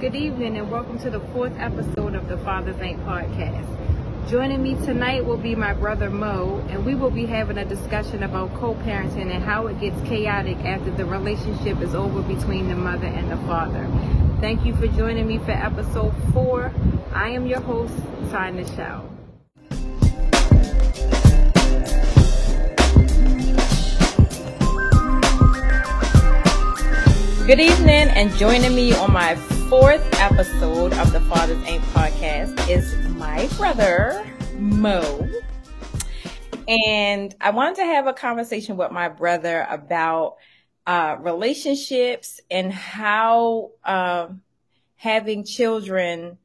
Good evening and welcome to the fourth episode of the Fathers Ain't podcast. Joining me tonight will be my brother Moe, and we will be having a discussion about co-parenting and how it gets chaotic after the relationship is over between the mother and the father. Thank you for joining me for episode four. I am your host, Ty Nichelle. Good evening, and joining me on my fourth episode of the Fathers Ain't podcast is my brother, Moe. And I wanted to have a conversation with my brother about uh, relationships and how uh, having children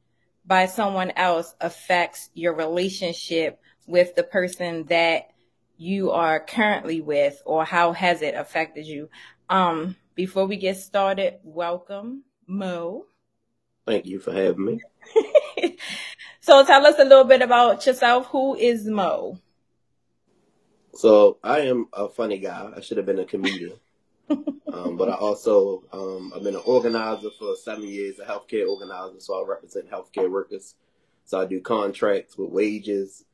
by someone else affects your relationship with the person that you are currently with or how has it affected you. Um, before we get started, welcome, Moe. Thank you for having me. so tell us a little bit about yourself. Who is Moe? So I am a funny guy. I should have been a comedian. um, but I also um, I've been an organizer for seven years, a healthcare organizer. So I represent healthcare workers. So I do contracts with wages,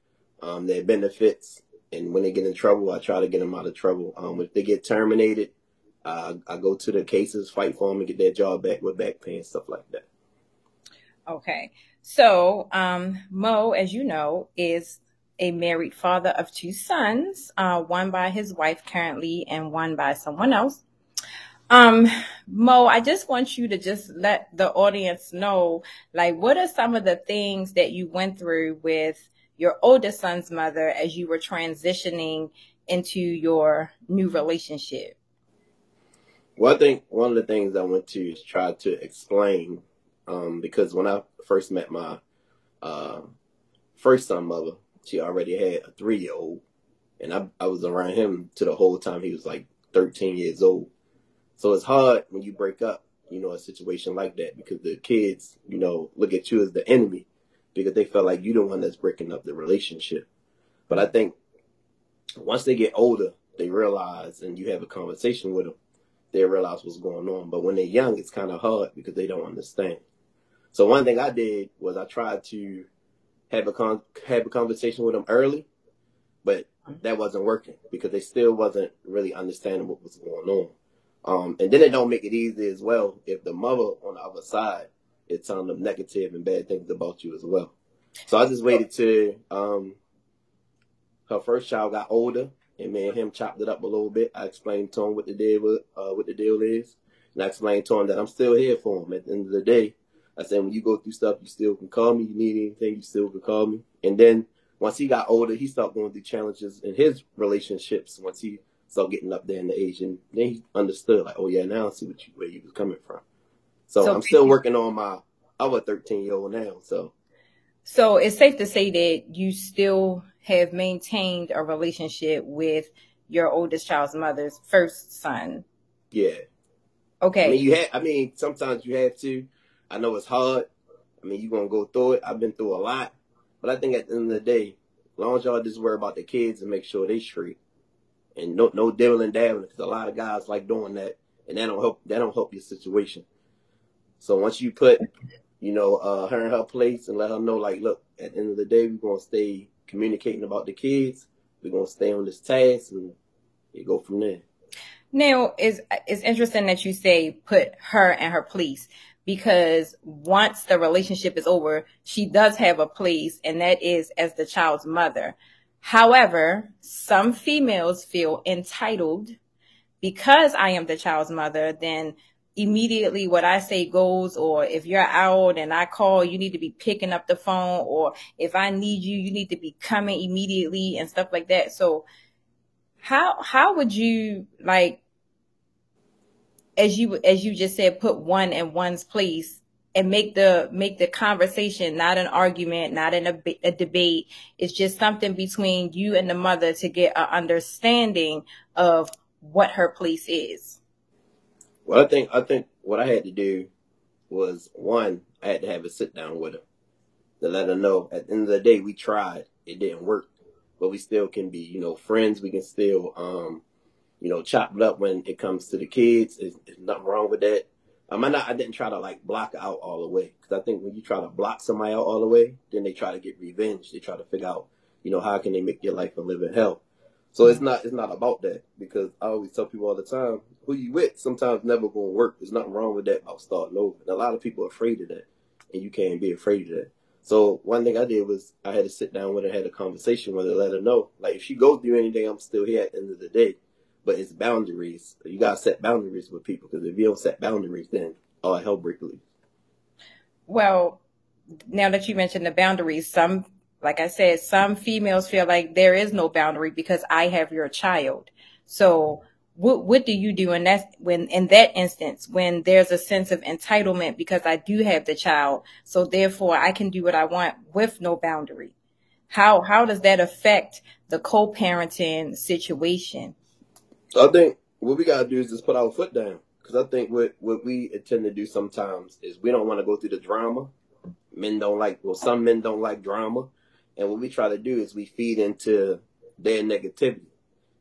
um, their benefits, and when they get in trouble, I try to get them out of trouble. Um, if they get terminated, uh, I go to the cases, fight for them, and get their job back with back pay and stuff like that. Okay. So, um, Moe, as you know, is a married father of two sons, uh, one by his wife currently and one by someone else. Um, Moe, I just want you to just let the audience know, like, what are some of the things that you went through with your oldest son's mother as you were transitioning into your new relationship? Well, I think one of the things I went to is try to explain, um, because when I first met my uh, first son mother, she already had a three year old, and I, I was around him to the whole time he was like 13 years old. So it's hard when you break up, you know, a situation like that because the kids, you know, look at you as the enemy because they feel like you're the one that's breaking up the relationship. But I think once they get older, they realize, and you have a conversation with them, they realize what's going on. But when they're young, it's kind of hard because they don't understand. So one thing I did was I tried to have a con- have a conversation with them early, but that wasn't working because they still wasn't really understanding what was going on. Um, and then it don't make it easy as well if the mother on the other side is telling them negative and bad things about you as well. So I just waited till um, her first child got older and me and him chopped it up a little bit. I explained to him what the deal was, uh, what the deal is, and I explained to him that I'm still here for him. At the end of the day, I said when you go through stuff, you still can call me. You need anything, you still can call me. And then once he got older, he started going through challenges in his relationships. Once he started getting up there in the age, and then he understood like, oh yeah, now I see what you, where you was coming from. So, so I'm still working on my other 13 year old now. So, so it's safe to say that you still have maintained a relationship with your oldest child's mother's first son. Yeah. Okay. I mean, you. I mean, sometimes you have to. I know it's hard. I mean, you're gonna go through it. I've been through a lot, but I think at the end of the day, as long as y'all just worry about the kids and make sure they straight, and no no dibbling dabbling, because a lot of guys like doing that, and that don't help. That don't help your situation. So once you put, you know, uh, her in her place and let her know, like, look, at the end of the day, we're gonna stay communicating about the kids. We're gonna stay on this task and you go from there. Now, it's, it's interesting that you say put her and her place because once the relationship is over, she does have a place and that is as the child's mother. However, some females feel entitled because I am the child's mother, then immediately what I say goes, or if you're out and I call, you need to be picking up the phone, or if I need you, you need to be coming immediately and stuff like that. So how, how would you like, as you, as you just said, put one in one's place and make the, make the conversation, not an argument, not in a, a debate. It's just something between you and the mother to get an understanding of what her place is. Well, I think I think what I had to do was one, I had to have a sit down with her to let her know at the end of the day we tried, it didn't work, but we still can be, you know, friends. We can still, um, you know, chopped up when it comes to the kids. There's, there's nothing wrong with that. I might not. I didn't try to like block out all the way because I think when you try to block somebody out all the way, then they try to get revenge. They try to figure out, you know, how can they make your life a living hell. So it's mm-hmm. not it's not about that because I always tell people all the time, who you with sometimes never gonna work. There's nothing wrong with that about starting over. And a lot of people are afraid of that, and you can't be afraid of that. So one thing I did was I had to sit down with her, had a conversation with her, let her know like if she goes through anything, I'm still here at the end of the day. But it's boundaries. You gotta set boundaries with people because if you don't set boundaries, then all hell breaks loose. Well, now that you mentioned the boundaries, some like I said, some females feel like there is no boundary because I have your child. So what what do you do in that when in that instance when there's a sense of entitlement because I do have the child, so therefore I can do what I want with no boundary? How how does that affect the co-parenting situation? I think what we gotta do is just put our foot down because I think what what we tend to do sometimes is we don't want to go through the drama. Men don't like well, some men don't like drama. And what we try to do is we feed into their negativity.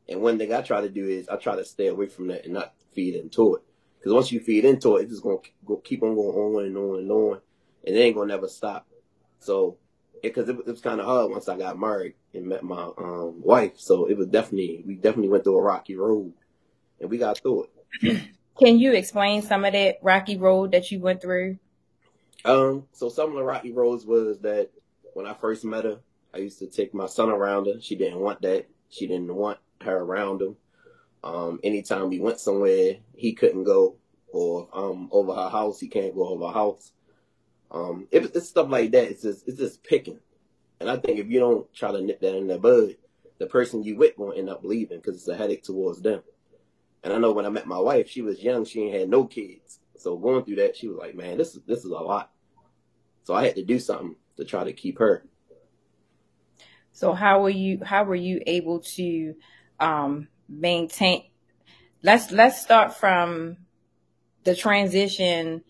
And one thing I try to do is I try to stay away from that and not feed into it. Because once you feed into it, it's just going to keep on going on and on and on. And it ain't going to never stop. So, because it, it, it, was kind of hard once I got married and met my um, wife. So it was definitely, we definitely went through a rocky road and we got through it. Can you explain some of that rocky road that you went through? Um, so some of the rocky roads was that when I first met her, I used to take my son around her. She didn't want that. She didn't want her around him. Um, anytime we went somewhere, he couldn't go, or um, over her house, he can't go over her house. Um, it's stuff like that, it's just it's just picking. And I think if you don't try to nip that in the bud, the person you with won't end up leaving because it's a headache towards them. And I know when I met my wife, she was young, she ain't had no kids. So going through that, she was like, "Man, this is this is a lot." So I had to do something to try to keep her. So how were you how were you able to um, maintain let's let's start from the transition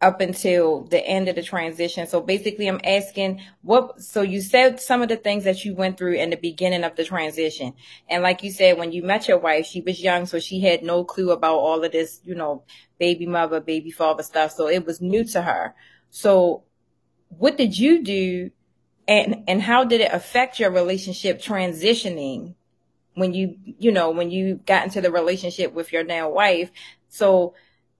up until the end of the transition. So basically I'm asking what so you said some of the things that you went through in the beginning of the transition. And like you said when you met your wife, she was young so she had no clue about all of this, you know, baby mother, baby father stuff. So it was new to her. So what did you do and and how did it affect your relationship transitioning when you you know when you got into the relationship with your now wife so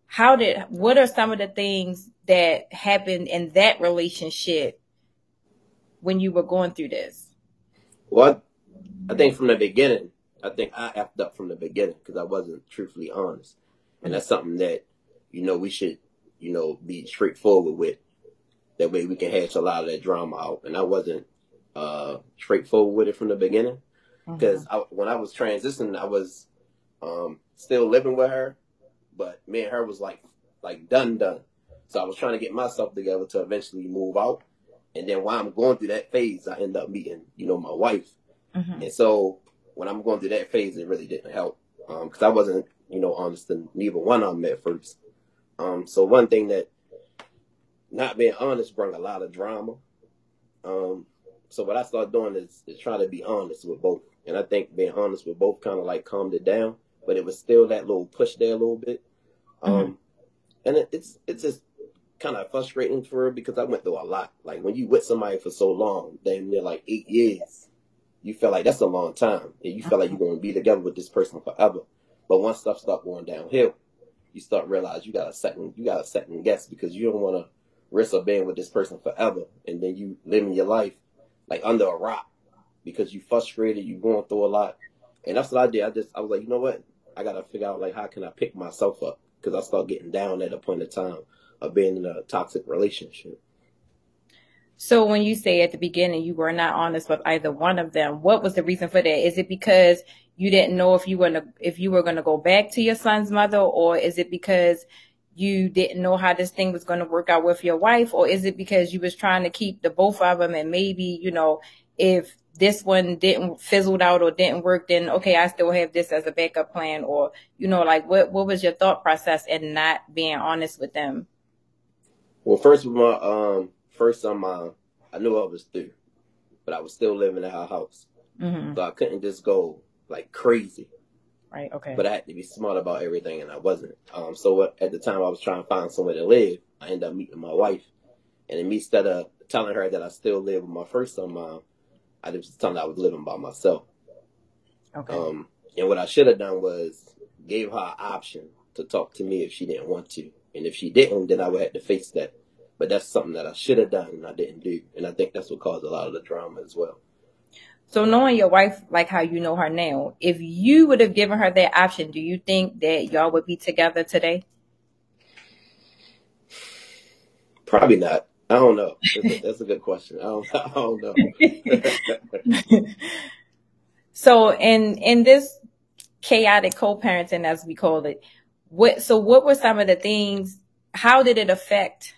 how did what are some of the things that happened in that relationship when you were going through this well i think from the beginning i think i effed up from the beginning because i wasn't truthfully honest and that's something that you know we should you know be straightforward with that way we can hash a lot of that drama out. And I wasn't uh, straightforward with it from the beginning because mm-hmm. when I was transitioning, I was um, still living with her, but me and her was like like done done. So I was trying to get myself together to eventually move out. And then while I'm going through that phase, I end up meeting, you know, my wife. Mm-hmm. And so when I'm going through that phase, it really didn't help because um, I wasn't, you know, honest in neither one of them at first. Um, so one thing that not being honest brought a lot of drama. Um, so what I started doing is, is trying to be honest with both. And I think being honest with both kind of like calmed it down, but it was still that little push there a little bit. Um, mm-hmm. and it, it's, it's just kind of frustrating for her because I went through a lot. Like when you with somebody for so long, then they're like eight years, you feel like that's a long time. And you feel like you're going to be together with this person forever. But once stuff start going downhill, you start realize you got a second, you got a second guess because you don't want to risk of being with this person forever, and then you living your life like under a rock because you frustrated, you going through a lot, and that's what I did. I just I was like, you know what, I gotta figure out like how can I pick myself up because I start getting down at a point in time of being in a toxic relationship. So when you say at the beginning you were not honest with either one of them, what was the reason for that? Is it because you didn't know if you were gonna, if you were going to go back to your son's mother, or is it because you didn't know how this thing was going to work out with your wife or is it because you was trying to keep the both of them and maybe you know if this one didn't fizzled out or didn't work then okay i still have this as a backup plan or you know like what what was your thought process in not being honest with them well first of all um first time uh, i knew i was through but i was still living in our house mm-hmm. so i couldn't just go like crazy Right. Okay. But I had to be smart about everything, and I wasn't. Um, so what, at the time, I was trying to find somewhere to live. I ended up meeting my wife, and instead of telling her that I still live with my first son mom, I just her I was living by myself. Okay. Um, and what I should have done was gave her an option to talk to me if she didn't want to, and if she didn't, then I would have to face that. But that's something that I should have done and I didn't do, and I think that's what caused a lot of the drama as well. So knowing your wife like how you know her now, if you would have given her that option, do you think that y'all would be together today? Probably not. I don't know. That's a, that's a good question. I don't, I don't know. so in in this chaotic co-parenting as we call it, what so what were some of the things how did it affect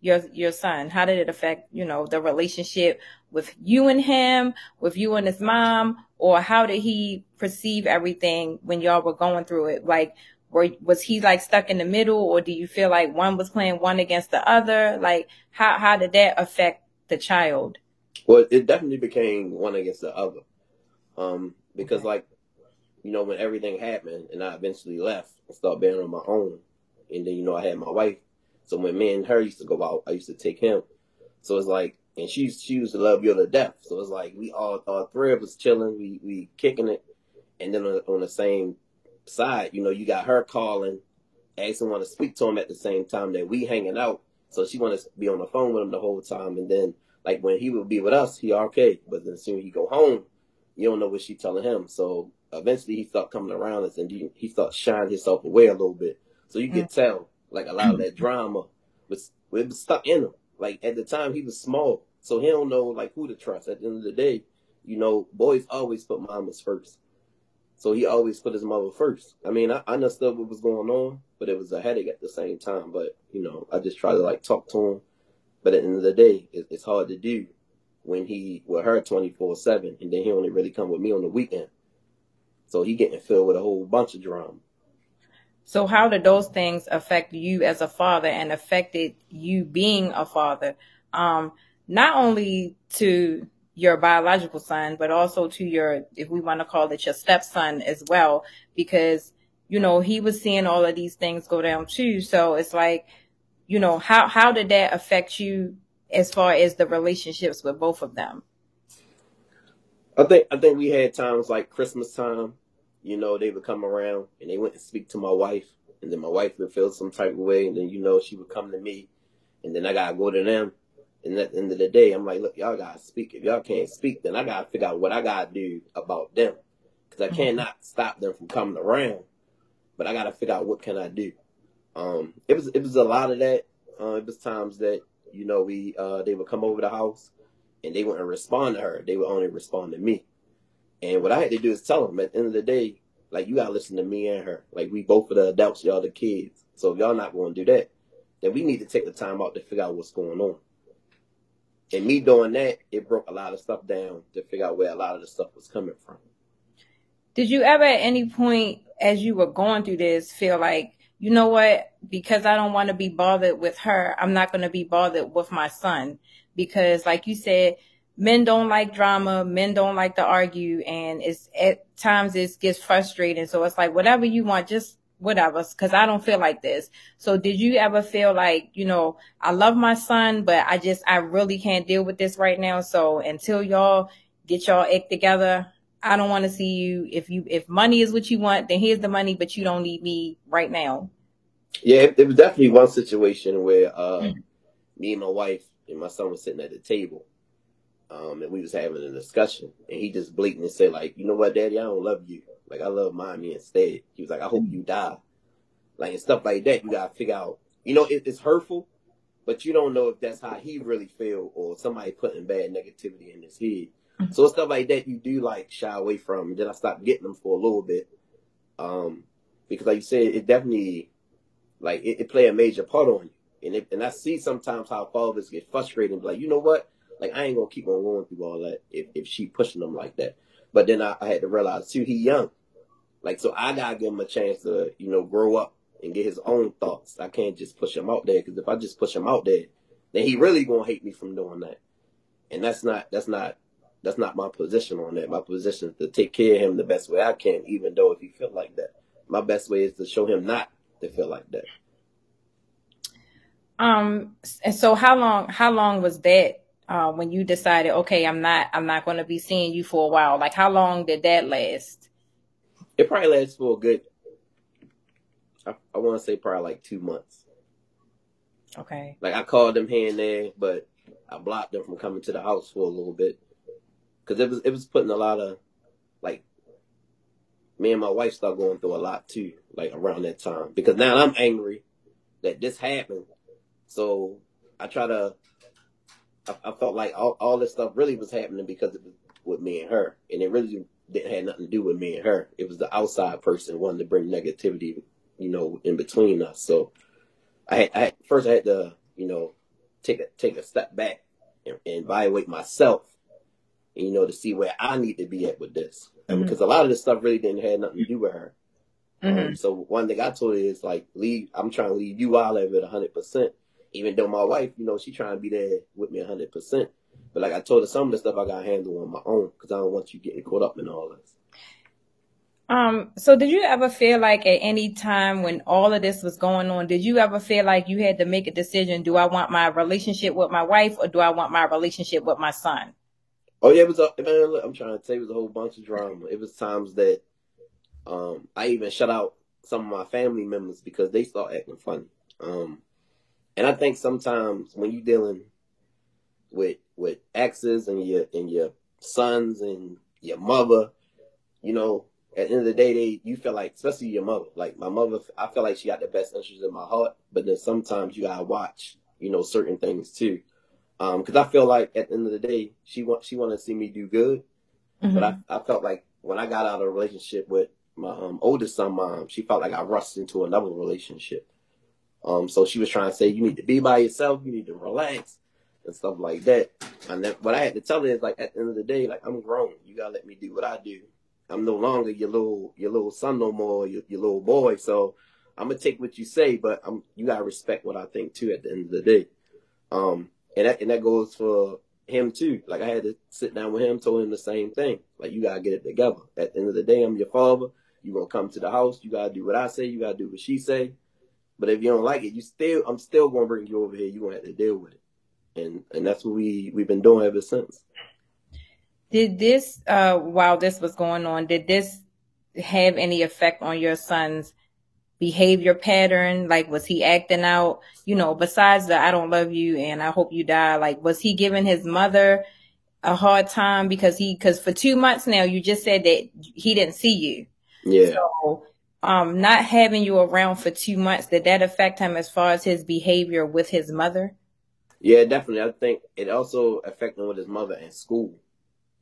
your your son? How did it affect, you know, the relationship with you and him, with you and his mom, or how did he perceive everything when y'all were going through it? Like, were, was he like stuck in the middle, or do you feel like one was playing one against the other? Like, how how did that affect the child? Well, it definitely became one against the other, um, because like, you know, when everything happened, and I eventually left and started being on my own, and then you know I had my wife. So when me and her used to go out, I used to take him. So it's like and she she used to love you to death. So it's like we all all three of us chilling, we we kicking it, and then on, on the same side, you know, you got her calling, asking want to speak to him at the same time that we hanging out. So she want to be on the phone with him the whole time, and then like when he would be with us, he okay, but then as soon as he go home, you don't know what she telling him. So eventually he start coming around us, and he, he start shining himself away a little bit. So you can mm. tell like a lot of that drama was it was stuck in him. Like at the time he was small, so he don't know like who to trust. At the end of the day, you know, boys always put mamas first. So he always put his mother first. I mean, I, I understood what was going on, but it was a headache at the same time. But you know, I just try to like talk to him. But at the end of the day, it, it's hard to do when he with her twenty four seven, and then he only really come with me on the weekend. So he getting filled with a whole bunch of drama. So how did those things affect you as a father and affected you being a father? Um, not only to your biological son, but also to your, if we want to call it your stepson as well, because, you know, he was seeing all of these things go down too. So it's like, you know, how, how did that affect you as far as the relationships with both of them? I think, I think we had times like Christmas time, you know, they would come around and they went and speak to my wife and then my wife would feel some type of way and then, you know, she would come to me and then I gotta go to them and at the end of the day, I'm like, look, y'all gotta speak. If y'all can't speak, then I gotta figure out what I gotta do about them, because I mm-hmm. cannot stop them from coming around. But I gotta figure out what can I do. Um, it was it was a lot of that. Uh, it was times that you know we uh, they would come over the house and they wouldn't respond to her. They would only respond to me. And what I had to do is tell them at the end of the day, like you gotta listen to me and her. Like we both are the adults, y'all the kids. So if y'all not going to do that, then we need to take the time out to figure out what's going on. And me doing that, it broke a lot of stuff down to figure out where a lot of the stuff was coming from. Did you ever at any point as you were going through this feel like, you know what, because I don't want to be bothered with her, I'm not going to be bothered with my son? Because like you said, men don't like drama, men don't like to argue, and it's at times it gets frustrating. So it's like whatever you want, just whatever, because I don't feel like this. So did you ever feel like, you know, I love my son, but I just, I really can't deal with this right now. So until y'all get y'all act together, I don't want to see you. If you, if money is what you want, then here's the money, but you don't need me right now. Yeah, it, it was definitely one situation where uh, mm-hmm. me and my wife and my son was sitting at the table. Um, and we was having a discussion, and he just blatantly said, like, you know what, Daddy, I don't love you. Like I love mommy instead. He was like, I hope you die. Like and stuff like that. You gotta figure out. You know, it, it's hurtful, but you don't know if that's how he really feel or somebody putting bad negativity in his head. Mm-hmm. So stuff like that you do like shy away from. Then I stopped getting them for a little bit. Um, because like you said, it definitely like it, it play a major part on you. And it, and I see sometimes how fathers get frustrated, like, you know what? Like I ain't gonna keep on going through all that if, if she pushing them like that. But then I, I had to realize too, he young. Like, so I gotta give him a chance to, you know, grow up and get his own thoughts. I can't just push him out there because if I just push him out there, then he really gonna hate me from doing that. And that's not, that's not, that's not my position on that. My position is to take care of him the best way I can, even though if he feel like that. My best way is to show him not to feel like that. Um, and so how long, how long was that, uh, when you decided, okay, I'm not, I'm not going to be seeing you for a while? Like, how long did that last? It probably lasts for a good, I, I want to say probably like two months. Okay. Like I called them here and there, but I blocked them from coming to the house for a little bit because it was it was putting a lot of like me and my wife started going through a lot too, like around that time. Because now I'm angry that this happened. So I try to I, I felt like all, all this stuff really was happening because it was with me and her. And it really didn't have nothing to do with me and her. It was the outside person wanting to bring negativity, you know, in between us. So I had, I had first I had to, you know, take a take a step back and, and evaluate myself and, you know, to see where I need to be at with this. Mm-hmm. Because a lot of this stuff really didn't have nothing to do with her. Mm-hmm. Um, so one thing I told her is like, leave. I'm trying to leave you all of it 100. percent Even though my wife, you know, she trying to be there with me 100. percent But like I told her, some of the stuff I got to handle on my own because I don't want you getting caught up in all this. Um, so did you ever feel like at any time when all of this was going on, did you ever feel like you had to make a decision? Do I want my relationship with my wife or do I want my relationship with my son? Oh yeah, it was. A, man, I'm trying to say it was a whole bunch of drama. It was times that um, I even shut out some of my family members because they start acting funny. Um, and I think sometimes when you're dealing with with exes and your and your sons and your mother, you know, at the end of the day, they you feel like, especially your mother. Like my mother, I feel like she got the best interest in my heart, but then sometimes you gotta watch, you know, certain things too. Um, because I feel like at the end of the day, she want she wanted to see me do good, mm-hmm. but I, I felt like when I got out of a relationship with my um, oldest son mom, she felt like I rushed into another relationship. Um, so she was trying to say you need to be by yourself, you need to relax and stuff like that. And then what I had to tell her is like at the end of the day, like I'm grown, you gotta let me do what I do. I'm no longer your little your little son no more, your, your little boy. So I'm gonna take what you say, but I'm you gotta respect what I think too. At the end of the day, um, and that and that goes for him too. Like I had to sit down with him, told him the same thing. Like you gotta get it together. At the end of the day, I'm your father. You gonna come to the house. You gotta do what I say. You gotta do what she say. But if you don't like it, you still I'm still gonna bring you over here. You gonna have to deal with it. And and that's what we we've been doing ever since. Did this uh while this was going on, did this have any effect on your son's behavior pattern? Like, was he acting out, you know, besides the I don't love you and I hope you die? Like, was he giving his mother a hard time because he, because for two months now, you just said that he didn't see you. Yeah. So, um, not having you around for two months, did that affect him as far as his behavior with his mother? Yeah, definitely. I think it also affected with his mother in school.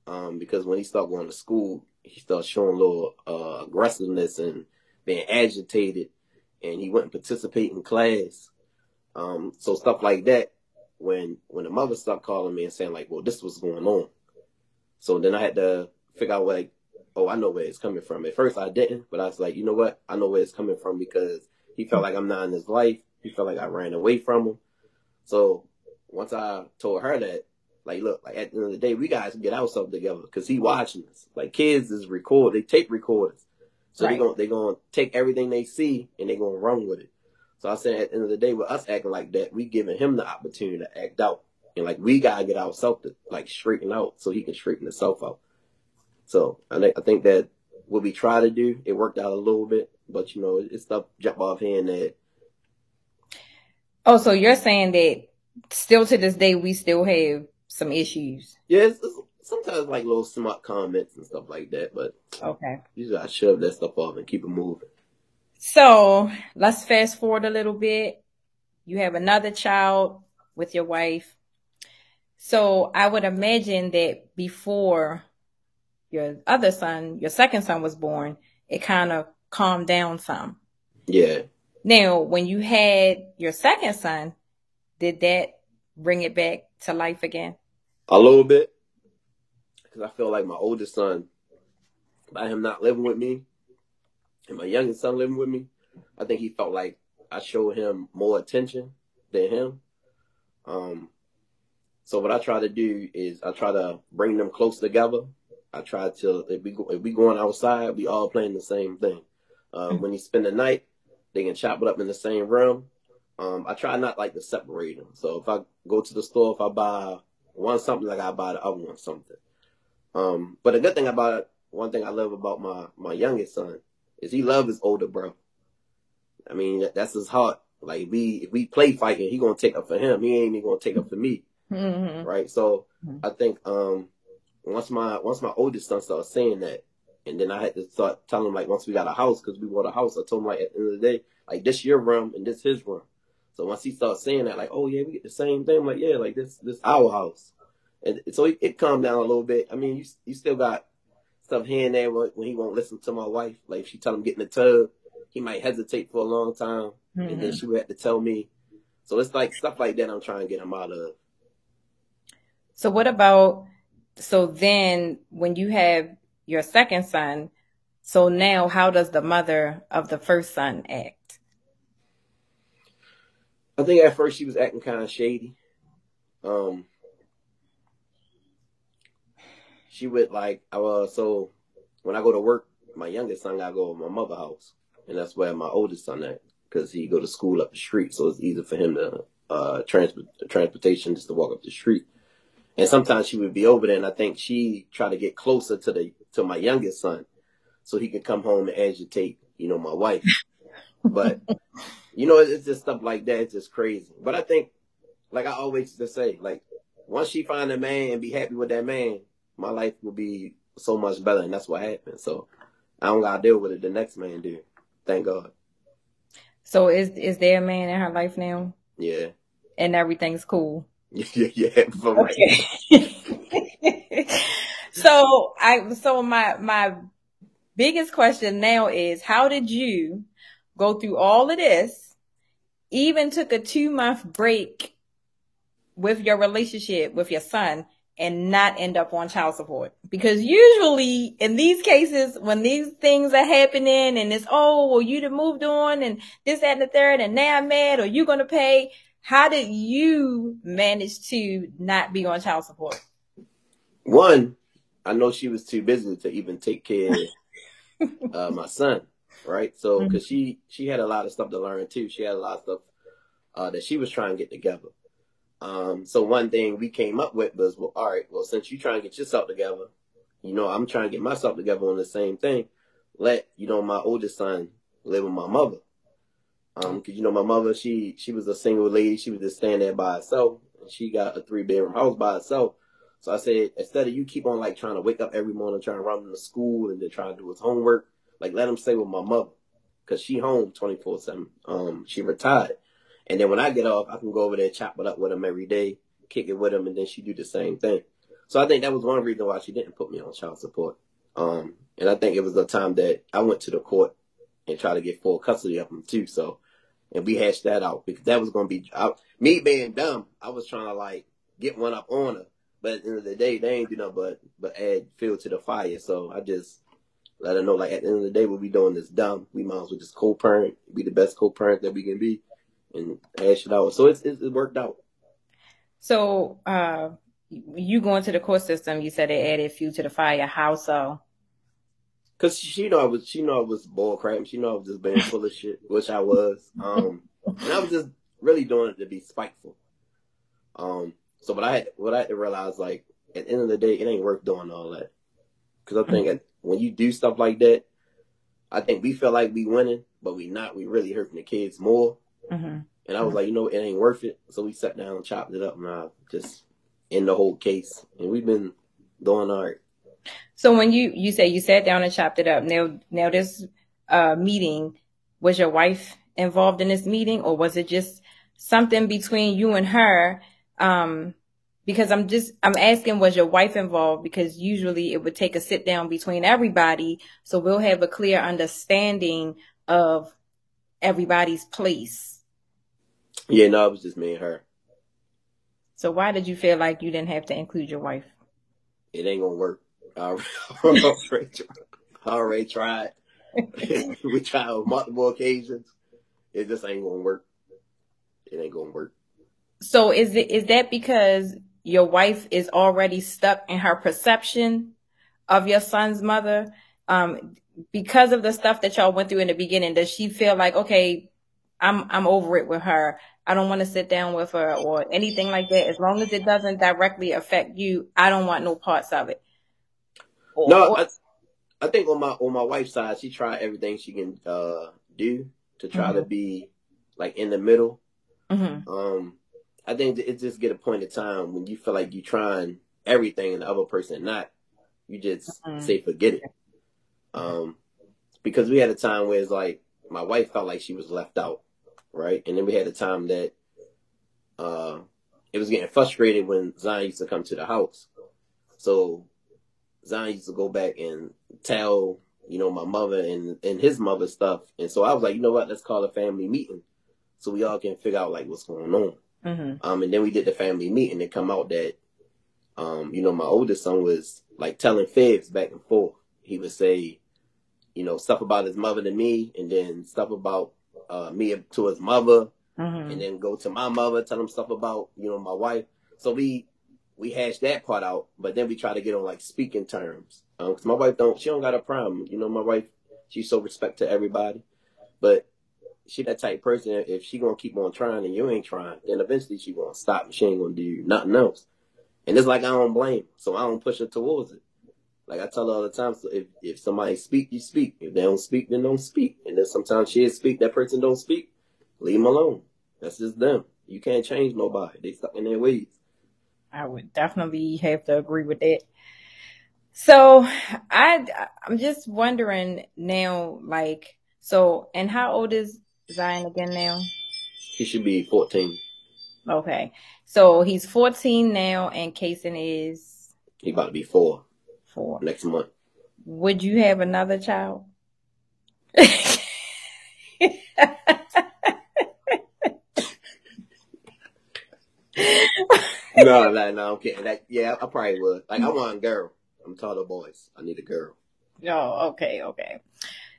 Um, because when he started going to school, he started showing a little uh, aggressiveness and being agitated and he wouldn't participate in class. Um, so stuff like that. When when the mother stopped calling me and saying like, "Well, this was going on," so then I had to figure out like, oh, I know where it's coming from. At first, I didn't, but I was like, you know what? I know where it's coming from because he felt like I'm not in his life. He felt like I ran away from him. So once I told her that, like, look, like at the end of the day, we guys get out something together because he watching us. Like kids is record, they tape recorders. So right. they're gonna they're gonna take everything they see and they're gonna run with it. So I said at the end of the day, with us acting like that, we giving him the opportunity to act out. And like we gotta get ourselves to like straighten out so he can straighten himself out. So I think I think that what we try to do, it worked out a little bit, but you know, it's stuff jump off hand that Oh, so you're saying that still to this day we still have some issues. Yes, yeah, sometimes like little smart comments and stuff like that, but okay, you gotta shove that stuff off and keep it moving. So let's fast forward a little bit. You have another child with your wife. So I would imagine that before your other son, your second son was born, it kind of calmed down some. Yeah. Now, when you had your second son, did that bring it back to life again? A little bit because I feel like my oldest son, by him not living with me, and my youngest son living with me, I think he felt like I showed him more attention than him. Um, So what I try to do is I try to bring them close together. I try to if we go, if we going outside, we all playing the same thing. Uh, mm-hmm. When you spend the night, they can chop it up in the same room. Um, I try not like to separate them. So if I go to the store, if I buy one something, like I buy the other one something. Um, but the good thing about it, one thing I love about my my youngest son is he loves his older bro. I mean, that's his heart. Like if we if we play fighting, he gonna take up for him. He ain't even gonna take up for me. Mm-hmm. Right. So mm-hmm. I think um once my once my oldest son started saying that, and then I had to start telling him like once we got a house because we bought a house, I told him like at the end of the day, like this your room and this his room. So once he starts saying that, like, oh yeah, we get the same thing. I'm like, yeah, like this this our house. And so it, it calmed down a little bit. I mean, you you still got stuff here and there when, he won't listen to my wife. Like if she tell him get in the tub, he might hesitate for a long time, mm-hmm. and then mm-hmm. she would have to tell me. So it's like stuff like that. I'm trying to get him out of. So what about? So then, when you have your second son, so now how does the mother of the first son act? I think at first she was acting kind of shady. Um, she would like, uh, so when I go to work, my youngest son got to go to my mother house, and that's where my oldest son at because he go to school up the street, so it's easy for him to uh transport transportation just to walk up the street. And sometimes she would be over there, and I think she tried to get closer to the to my youngest son, so he could come home and agitate, you know, my wife. But you know, it's just stuff like that. It's just crazy. But I think, like I always just say, like once she find a man and be happy with that man, my life will be so much better, and that's what happened. So I don't gotta deal with it. The next man do. Thank God. So is is there a man in her life now? Yeah. And everything's cool. yeah, yeah. Okay. so I so my my biggest question now is how did you go through all of this, even took a two month break with your relationship with your son, and not end up on child support. Because usually in these cases, when these things are happening and it's, oh, well, you'd have moved on and this, that, and the third, and now I'm mad, or you're going to pay. How did you manage to not be on child support? One, I know she was too busy to even take care of uh, my son, right? So, because mm-hmm. she she had a lot of stuff to learn too. She had a lot of stuff uh, that she was trying to get together. Um, so one thing we came up with was, well, all right, well, since you trying to get yourself together, you know, I'm trying to get myself together on the same thing. Let, you know, my oldest son live with my mother. Um, cause you know, my mother, she, she was a single lady. She was just staying there by herself and she got a three bedroom house by herself. So I said, instead of you keep on like trying to wake up every morning, trying to run him to school and then trying to do his homework, like let him stay with my mother. Cause she home 24 seven. Um, she retired. And then when I get off, I can go over there, chop it up with him every day, kick it with him, and then she do the same thing. So I think that was one reason why she didn't put me on child support. Um, and I think it was the time that I went to the court and tried to get full custody of him too. So, and we hashed that out because that was going to be I, me being dumb. I was trying to like get one up on her, but at the end of the day, they ain't do nothing but but add fuel to the fire. So I just let her know like at the end of the day, what we doing is dumb. We might as well just co-parent, be the best co-parent that we can be, and hash it out. So it's, it's it worked out. So uh, you going to the court system? You said it added fuel to the fire. How so? Cause she know I was, she know I was bull crap. She know I was just being full of shit, which I was. Um, and I was just really doing it to be spiteful. Um, so what I had, what I had to realize, like at the end of the day, it ain't worth doing all that. Cause I think mm-hmm. When you do stuff like that, I think we feel like we winning, but we not. We really hurting the kids more. Mm-hmm. And I was like, you know, it ain't worth it. So we sat down and chopped it up, and I just in the whole case, and we've been doing all right. So when you you say you sat down and chopped it up, now now this uh, meeting was your wife involved in this meeting, or was it just something between you and her? Um, because I'm just I'm asking, was your wife involved? Because usually it would take a sit down between everybody, so we'll have a clear understanding of everybody's place yeah, no, it was just me and her. So why did you feel like you didn't have to include your wife? It ain't gonna work. I already, I already tried. we tried on multiple occasions. It just ain't gonna work. It ain't gonna work. So is it is that because your wife is already stuck in her perception of your son's mother? Um, because of the stuff that y'all went through in the beginning, does she feel like, okay, I'm, I'm over it with her. I don't want to sit down with her or anything like that. As long as it doesn't directly affect you, I don't want no parts of it. Or, no, I, I think on my on my wife's side, she tried everything she can uh, do to try mm-hmm. to be like in the middle. Mm-hmm. Um, I think it just get a point of time when you feel like you trying everything and the other person not. You just mm-hmm. say forget it. Um, because we had a time where it's like my wife felt like she was left out, right? And then we had a time that uh, it was getting frustrated when Zion used to come to the house. So Zion used to go back and tell, you know, my mother and, and his mother stuff. And so I was like, you know what, let's call a family meeting so we all can figure out like what's going on. Mm-hmm. Um, and then we did the family meeting and come out that, um, you know, my oldest son was like telling fibs back and forth. He would say, you know, stuff about his mother to me and then stuff about uh, me to his mother mm-hmm. and then go to my mother, tell him stuff about, you know, my wife. So we we hashed that part out, but then we try to get on like speaking terms. Um, cause my wife don't, she don't got a problem. You know, my wife, she's so respect to everybody, but she that type person. If she gonna keep on trying and you ain't trying, then eventually she gonna stop she ain't gonna do nothing else. And it's like I don't blame, so I don't push her towards it. Like I tell her all the time, so if, if somebody speak, you speak. If they don't speak, then don't speak. And then sometimes she speak, that person don't speak, leave them alone. That's just them. You can't change nobody. They stuck in their ways. I would definitely have to agree with that. So I I'm just wondering now, like, so and how old is Zion again now? He should be 14. Okay, so he's 14 now, and Kason is he about to be four. Four next month. Would you have another child? no, no, no, I'm kidding. Like, yeah, I probably would. Like, I want a girl. I'm tired of boys. I need a girl. Oh, okay, okay.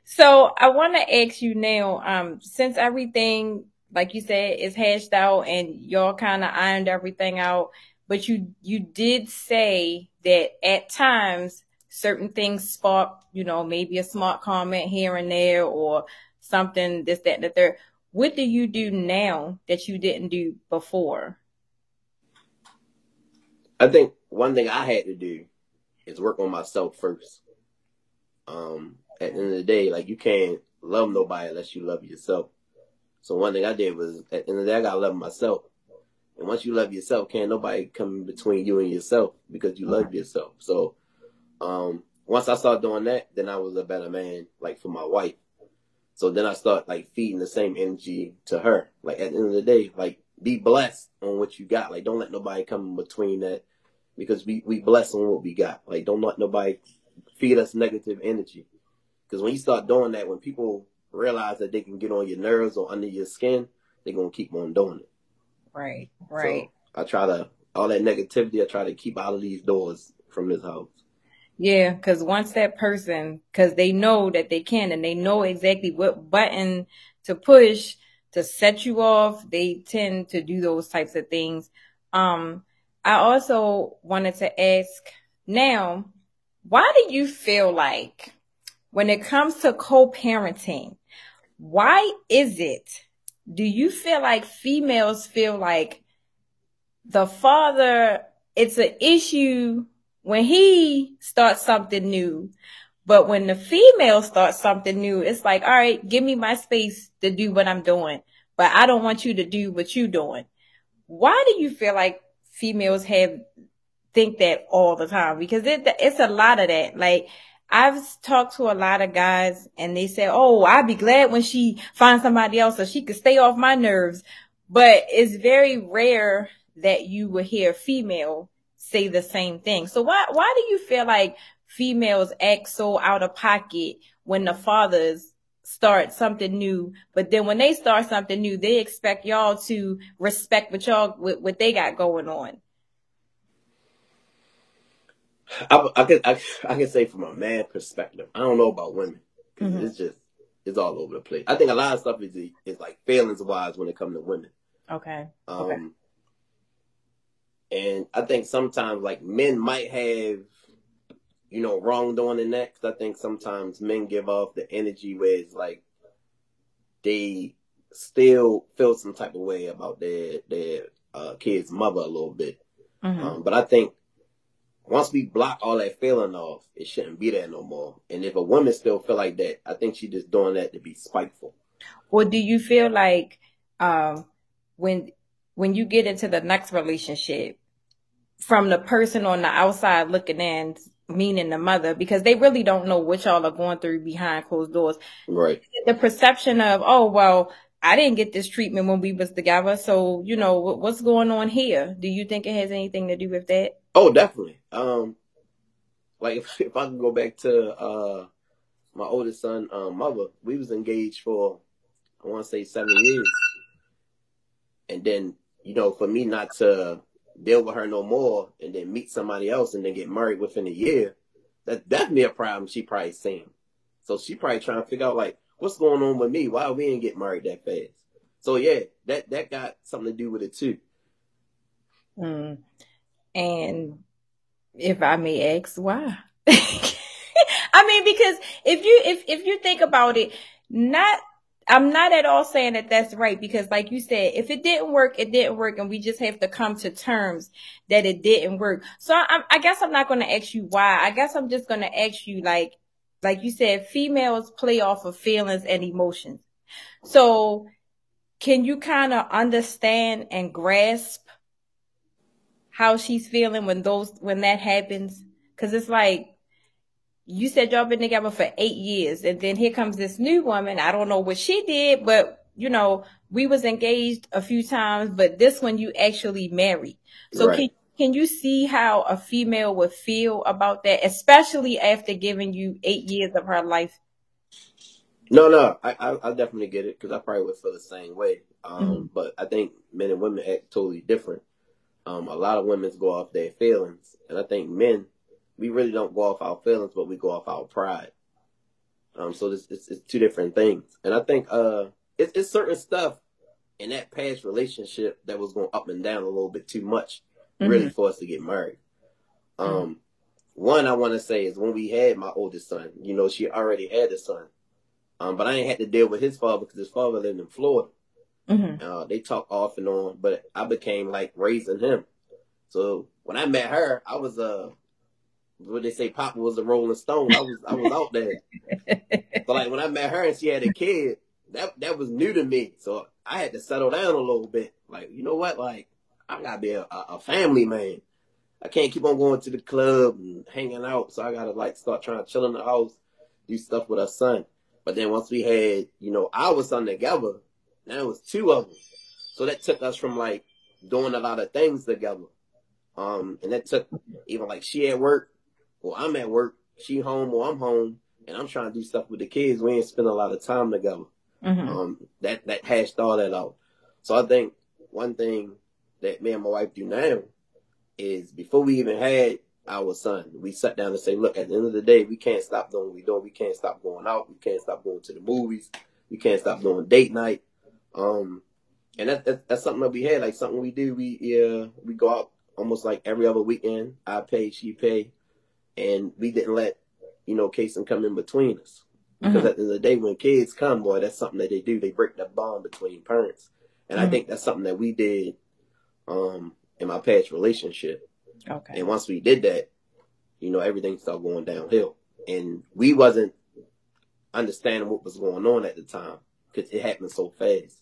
So I want to ask you now, um, since everything, like you said, is hashed out and y'all kind of ironed everything out, but you you did say that at times certain things spark, you know, maybe a smart comment here and there or something, this, that, and the third. What do you do now that you didn't do before? I think one thing I had to do is work on myself first. Um, at the end of the day, like you can't love nobody unless you love yourself. So one thing I did was at the end of the day, I gotta love myself. And once you love yourself, can't nobody come between you and yourself because you love yourself. So, um, once I started doing that, then I was a better man, like for my wife. So then I start like feeding the same energy to her. Like at the end of the day, like be blessed on what you got. Like don't let nobody come between that because we we bless on what we got. Like don't let nobody feed us negative energy. Because when you start doing that, when people realize that they can get on your nerves or under your skin, they're gonna keep on doing it. Right, right. So I try to all that negativity. I try to keep out of these doors from this house. Yeah, because once that person, because they know that they can and they know exactly what button to push to set you off, they tend to do those types of things. Um, I also wanted to ask now, why do you feel like when it comes to co-parenting, why is it? Do you feel like females feel like the father, it's an issue when he starts something new, but when the female starts something new, it's like, all right, give me my space to do what I'm doing, but I don't want you to do what you're doing. Why do you feel like females have think that all the time because it, it's a lot of that. Like I've talked to a lot of guys and they say, Oh, I'd be glad when she finds somebody else so she could stay off my nerves. But it's very rare that you will hear a female say the same thing. So why, why do you feel like females act so out of pocket when the fathers start something new, but then when they start something new, they expect y'all to respect what y'all what, what they got going on. I, I can I, I can say from a man perspective, I don't know about women. Mm-hmm. It's just it's all over the place. I think a lot of stuff is is like feelings wise when it comes to women. Okay. Um, okay. And I think sometimes like men might have, you know, wrongdoing in that. I think sometimes men give off the energy where it's like they still feel some type of way about their their uh, kid's mother a little bit. Mm-hmm. Um, but I think once we block all that feeling off, it shouldn't be there no more. And if a woman still feel like that, I think she's just doing that to be spiteful. Or do you feel like um, when when you get into the next relationship, from the person on the outside looking in, meaning the mother, because they really don't know what y'all are going through behind closed doors. Right. The perception of, oh well, I didn't get this treatment when we was together. So, you know, what's going on here? Do you think it has anything to do with that? Oh, definitely. Um, like if, if I can go back to, uh, my oldest son, um, mother, we was engaged for, I want to say seven years. And then, you know, for me not to deal with her no more and then meet somebody else and then get married within a year, that's definitely a problem she probably seen. So she probably trying to figure out like, what's going on with me? Why we didn't get married that fast? So yeah, that that got something to do with it too. Mm. And if I may ask, why? I mean, because if you if if you think about it, not I'm not at all saying that that's right because, like you said, if it didn't work, it didn't work, and we just have to come to terms that it didn't work. So I, I guess I'm not going to ask you why. I guess I'm just going to ask you, like, like you said, females play off of feelings and emotions. So can you kind of understand and grasp how she's feeling when those, when that happens? Cause it's like, you said y'all been together for eight years and then here comes this new woman. I don't know what she did, but you know, we was engaged a few times, but this one you actually married. So right. can can you see how a female would feel about that, especially after giving you eight years of her life? No, no, I I, I definitely get it because I probably would feel the same way. Um, mm-hmm. But I think men and women act totally different. Um, a lot of women go off their feelings, and I think men we really don't go off our feelings, but we go off our pride. Um, so this it's, it's two different things, and I think uh, it's, it's certain stuff in that past relationship that was going up and down a little bit too much mm-hmm. really for us to get married. Um, mm-hmm. one I want to say is when we had my oldest son, you know, she already had a son. Um, but I ain't had to deal with his father because his father lived in Florida. Mm-hmm. Uh, they talk off and on, but I became like raising him. So when I met her, I was uh, what they say, Papa was a Rolling Stone. I was I was out there. but like when I met her and she had a kid, that that was new to me. So I had to settle down a little bit. Like you know what, like I gotta be a, a family man. I can't keep on going to the club and hanging out. So I gotta like start trying to chill in the house, do stuff with our son. But then once we had, you know, our son together, now it was two of them. So that took us from like doing a lot of things together. Um, and that took even like she at work, or I'm at work, she home or I'm home, and I'm trying to do stuff with the kids. We ain't spend a lot of time together. Mm-hmm. Um, that that hashed all that out. So I think one thing that me and my wife do now is before we even had our son, we sat down and say, look, at the end of the day, we can't stop doing what we're doing. We can't stop going out. We can't stop going to the movies. We can't stop doing date night. Um, and that, that, that's something that we had, like something we do. We uh, we go out almost like every other weekend. I pay, she pay, and we didn't let you know Kason come in between us because mm-hmm. at the end of the day, when kids come, boy, that's something that they do. They break that bond between parents, and mm-hmm. I think that's something that we did um, in my past relationship. Okay. And once we did that, you know, everything started going downhill. And we wasn't understanding what was going on at the time because it happened so fast.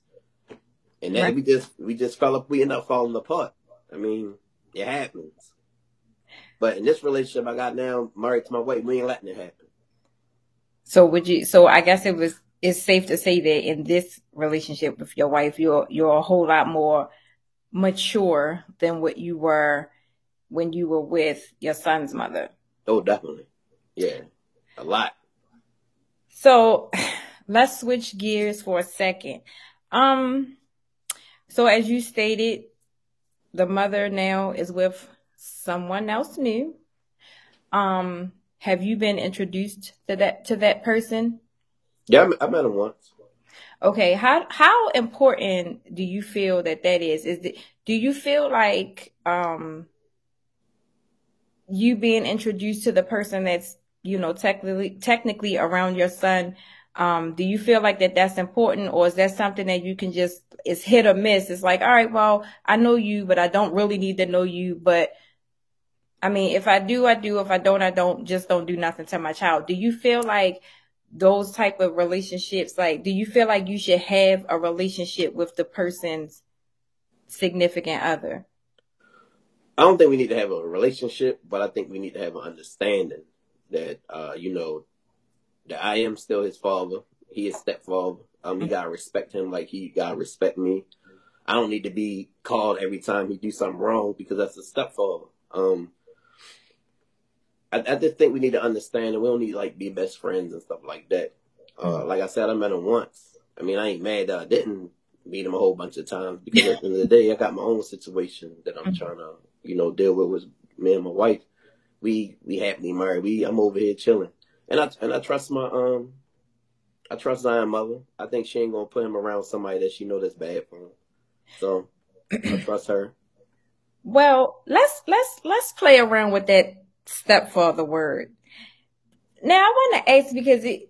And then right. we just we just fell up. We end up falling apart. I mean, it happens. But in this relationship I got now, married to my wife, we ain't letting it happen. So would you? So I guess it was. It's safe to say that in this relationship with your wife, you're you're a whole lot more mature than what you were when you were with your son's mother. Oh, definitely. Yeah, a lot. So let's switch gears for a second. Um, so as you stated, the mother now is with someone else new. Um, have you been introduced to that to that person? Yeah, I met him once. Okay, how how important do you feel that that is? Is it, do you feel like um you being introduced to the person that's you know technically technically around your son um do you feel like that that's important or is that something that you can just it's hit or miss. It's like all right well i know you but i don't really need to know you. But i mean if i do i do. If i don't i don't. Just don't do nothing to my child. Do you feel like those type of relationships like do you feel like you should have a relationship with the person's significant other? I don't think we need to have a relationship, but I think we need to have an understanding that uh, you know that I am still his father. He is stepfather. Um, you gotta respect him like he gotta respect me. I don't need to be called every time he do something wrong because that's a stepfather. Um, I, I just think we need to understand, and we don't need to, like be best friends and stuff like that. Uh, like I said, I met him once. I mean, I ain't mad that I didn't meet him a whole bunch of times because at the end of the day, I got my own situation that I'm trying to you know, deal with was me and my wife. We we happily married. We I'm over here chilling, and I and I trust my um, I trust Zion mother. I think she ain't gonna put him around somebody that she know that's bad for him. So I trust her. Well, let's let's let's play around with that stepfather word. Now I want to ask because it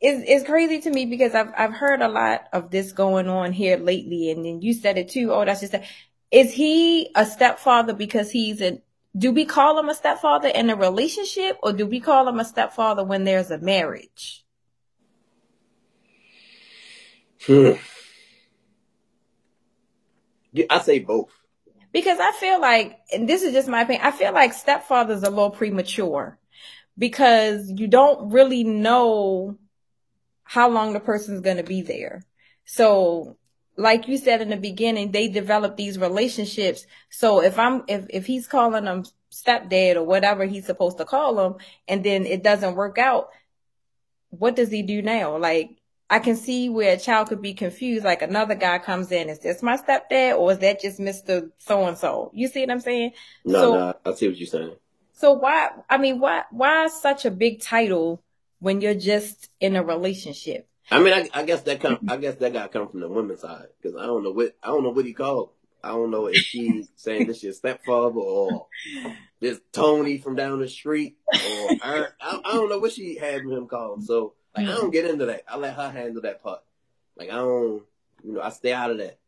is it's crazy to me because I've I've heard a lot of this going on here lately, and then you said it too. Oh, that's just a, is he a stepfather because he's a do we call him a stepfather in a relationship or do we call him a stepfather when there's a marriage? I say both. Because I feel like, and this is just my opinion, I feel like stepfather's a little premature because you don't really know how long the person's going to be there. So like you said in the beginning, they develop these relationships. So if I'm, if, if he's calling them stepdad or whatever he's supposed to call them, and then it doesn't work out, what does he do now? Like, I can see where a child could be confused. Like another guy comes in, is this my stepdad or is that just Mr. So and so? You see what I'm saying? No, so, no, I see what you're saying. So why, I mean, why, why such a big title when you're just in a relationship? I mean, I, I guess that come. I guess that guy come from the women's side because I don't know what I don't know what he called. I don't know if she's saying this is stepfather or this Tony from down the street or I, I, I don't know what she had him called. So like, I mm-hmm. don't get into that. I let her handle that part. Like I don't, you know, I stay out of that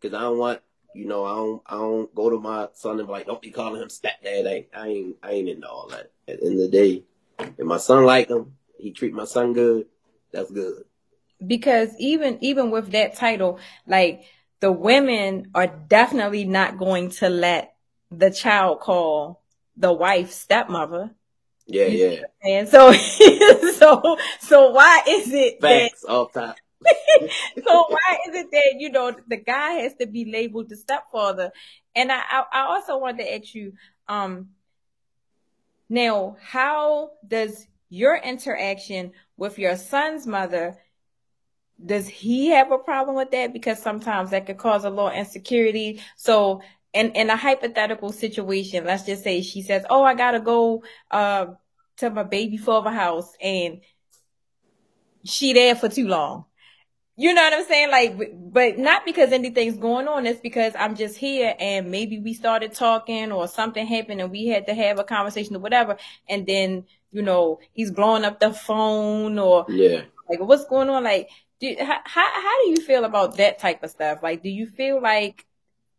because I don't want, you know, I don't, I don't go to my son and be like, don't be calling him stepdad. I, I ain't, I ain't into all that. At the end of the day, if my son like him, he treat my son good that's good. Because even even with that title, like the women are definitely not going to let the child call the wife stepmother. Yeah, yeah. And so so so why is it Facts that, off top. so why is it that you know the guy has to be labeled the stepfather? And I I, I also wanted to ask you, um, now how does your interaction with your son's mother, does he have a problem with that? Because sometimes that could cause a little insecurity. So in, in a hypothetical situation, let's just say she says, Oh, I gotta go, uh, to my baby father house and she there for too long. You know what I'm saying? Like, but not because anything's going on. It's because I'm just here and maybe we started talking or something happened and we had to have a conversation or whatever. And then, you know, he's blowing up the phone or yeah, like what's going on? Like, do, how, how do you feel about that type of stuff? Like, do you feel like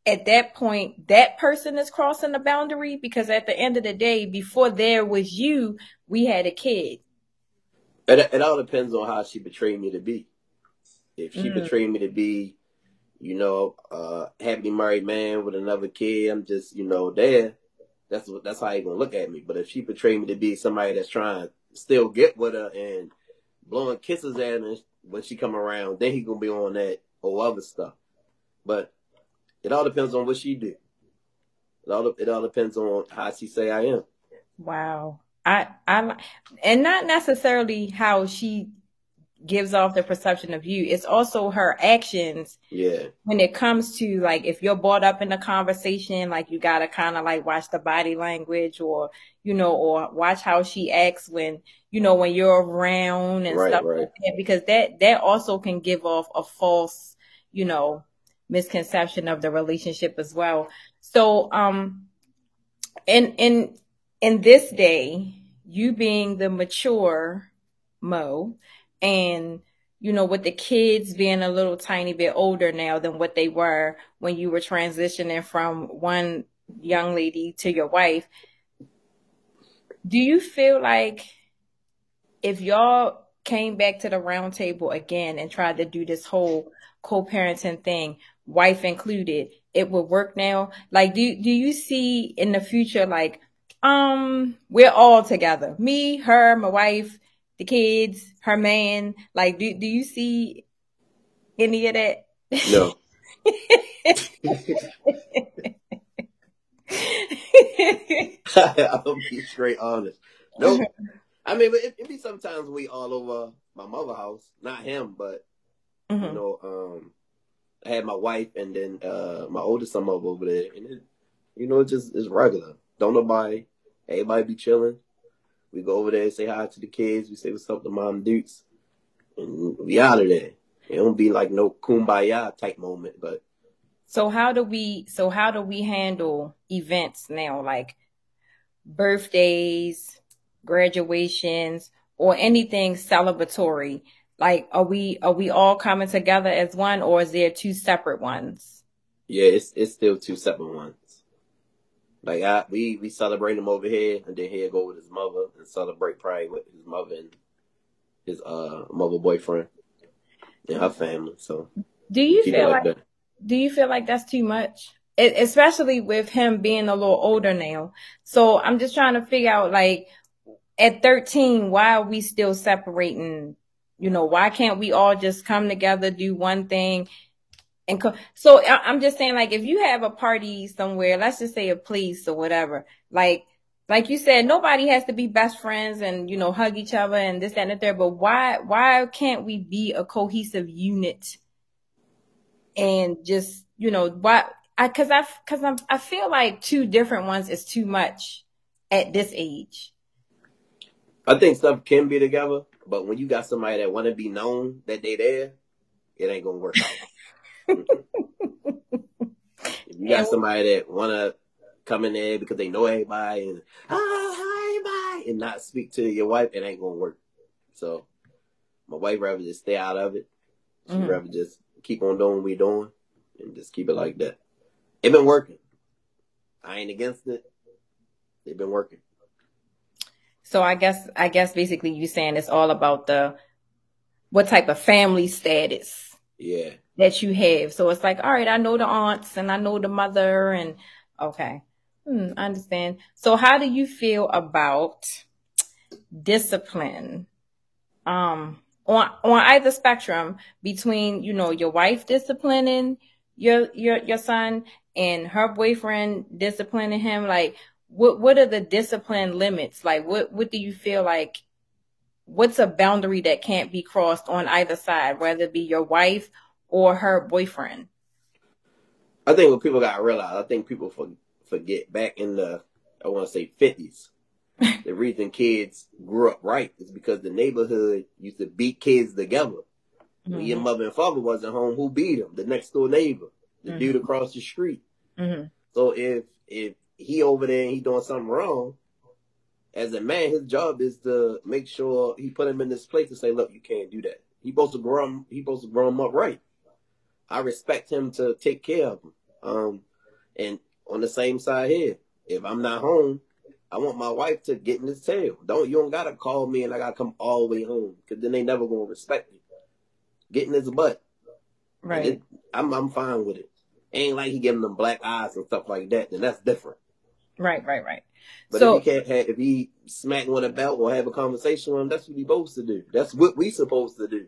at that point that person is crossing the boundary? Because at the end of the day, before there was you, we had a kid. It, it all depends on how she betrayed me to be. If she mm. betrayed me to be, you know, uh, happily married man with another kid, I'm just, you know, there. That's what, that's how you gonna look at me. But if she betrayed me to be somebody that's trying to still get with her and blowing kisses at her when she come around, then he gonna be on that or other stuff. But it all depends on what she do. It all it all depends on how she say I am. Wow. I I'm, and not necessarily how she gives off the perception of you. It's also her actions. Yeah. When it comes to like, if you're brought up in a conversation, like you gotta kind of like watch the body language or, you know, or watch how she acts when, you know, when you're around and Right, stuff right. like that, because that, that also can give off a false, you know, misconception of the relationship as well. So, um, in, in, in this day, you being the mature Moe, and you know, with the kids being a little tiny bit older now than what they were when you were transitioning from one young lady to your wife, do you feel like if y'all came back to the round table again and tried to do this whole co-parenting thing, wife included, it would work now? Like, do do you see in the future, like, um, we're all together, me, her, my wife, the kids, her man. Like, do do you see any of that? No. I'll be straight honest. Nope. I mean, but it, it be sometimes we all over my mother house, not him, but you Mhm. know, um, I had my wife and then uh my oldest son over over there, and it, you know, just it's regular. Don't nobody, everybody be chilling. We go over there, say hi to the kids, we say what's up to mom dudes, and we out of there. It don't be like no kumbaya type moment, but So how do we so how do we handle events now like birthdays, graduations, or anything celebratory? Like are we are we all coming together as one or is there two separate ones? yeah, it's it's still two separate ones. Like I, we we celebrate him over here, and then he'll go with his mother and celebrate probably with his mother and his uh mother boyfriend and her family. So Do you feel like do you feel like that's too much? E- especially with him being a little older now. So I'm just trying to figure out like at 13, why are we still separating? You know, why can't we all just come together, do one thing and co- so I- I'm just saying like if you have a party somewhere, let's just say a place or whatever, like like you said, nobody has to be best friends and you know hug each other and this that, and the third. But why why can't we be a cohesive unit and just you know why I because I because I'm I feel like two different ones is too much at this age. I think stuff can be together, but when you got somebody that want to be known that they there, it ain't gonna work out. if you got somebody that want to come in there because they know everybody and oh hi everybody and not speak to your wife, it ain't gonna work. So my wife rather just stay out of it. She Mhm. rather just keep on doing what we doing and just keep it like that. It been working. I ain't against it. It been working. So I guess I guess basically you saying it's all about the what type of family status Yeah. that you have. So it's like, all right, I know the aunts and I know the mother and okay. Hmm, I understand. So how do you feel about discipline? Um on on either spectrum between, you know, your wife disciplining your your your son and her boyfriend disciplining him, like what what are the discipline limits? Like what what do you feel like what's a boundary that can't be crossed on either side, whether it be your wife or her boyfriend? I think what people got to realize, I think people for, forget back in the, I want to say 50s, the reason kids grew up right is because the neighborhood used to beat kids together. When your Mhm. mother and father wasn't home, who beat them? The next door neighbor, the Mhm. dude across the street. Mhm. So if if he over there and he doing something wrong, as a man, his job is to make sure he put him in this place to say, look, you can't do that. He supposed to grow him. He supposed to grow him up right. I respect him to take care of him. Um, and on the same side here, if I'm not home, I want my wife to get in his tail. Don't you don't gotta call me and I gotta come all the way home because then they never gonna respect you. Get in his butt. Right. it- I'm I'm fine with it. Ain't like he giving them black eyes and stuff like that. Then that's different. Right, right, right. But So if he can't have, if he smack one about or have a conversation with him, that's what he supposed to do. That's what we supposed to do.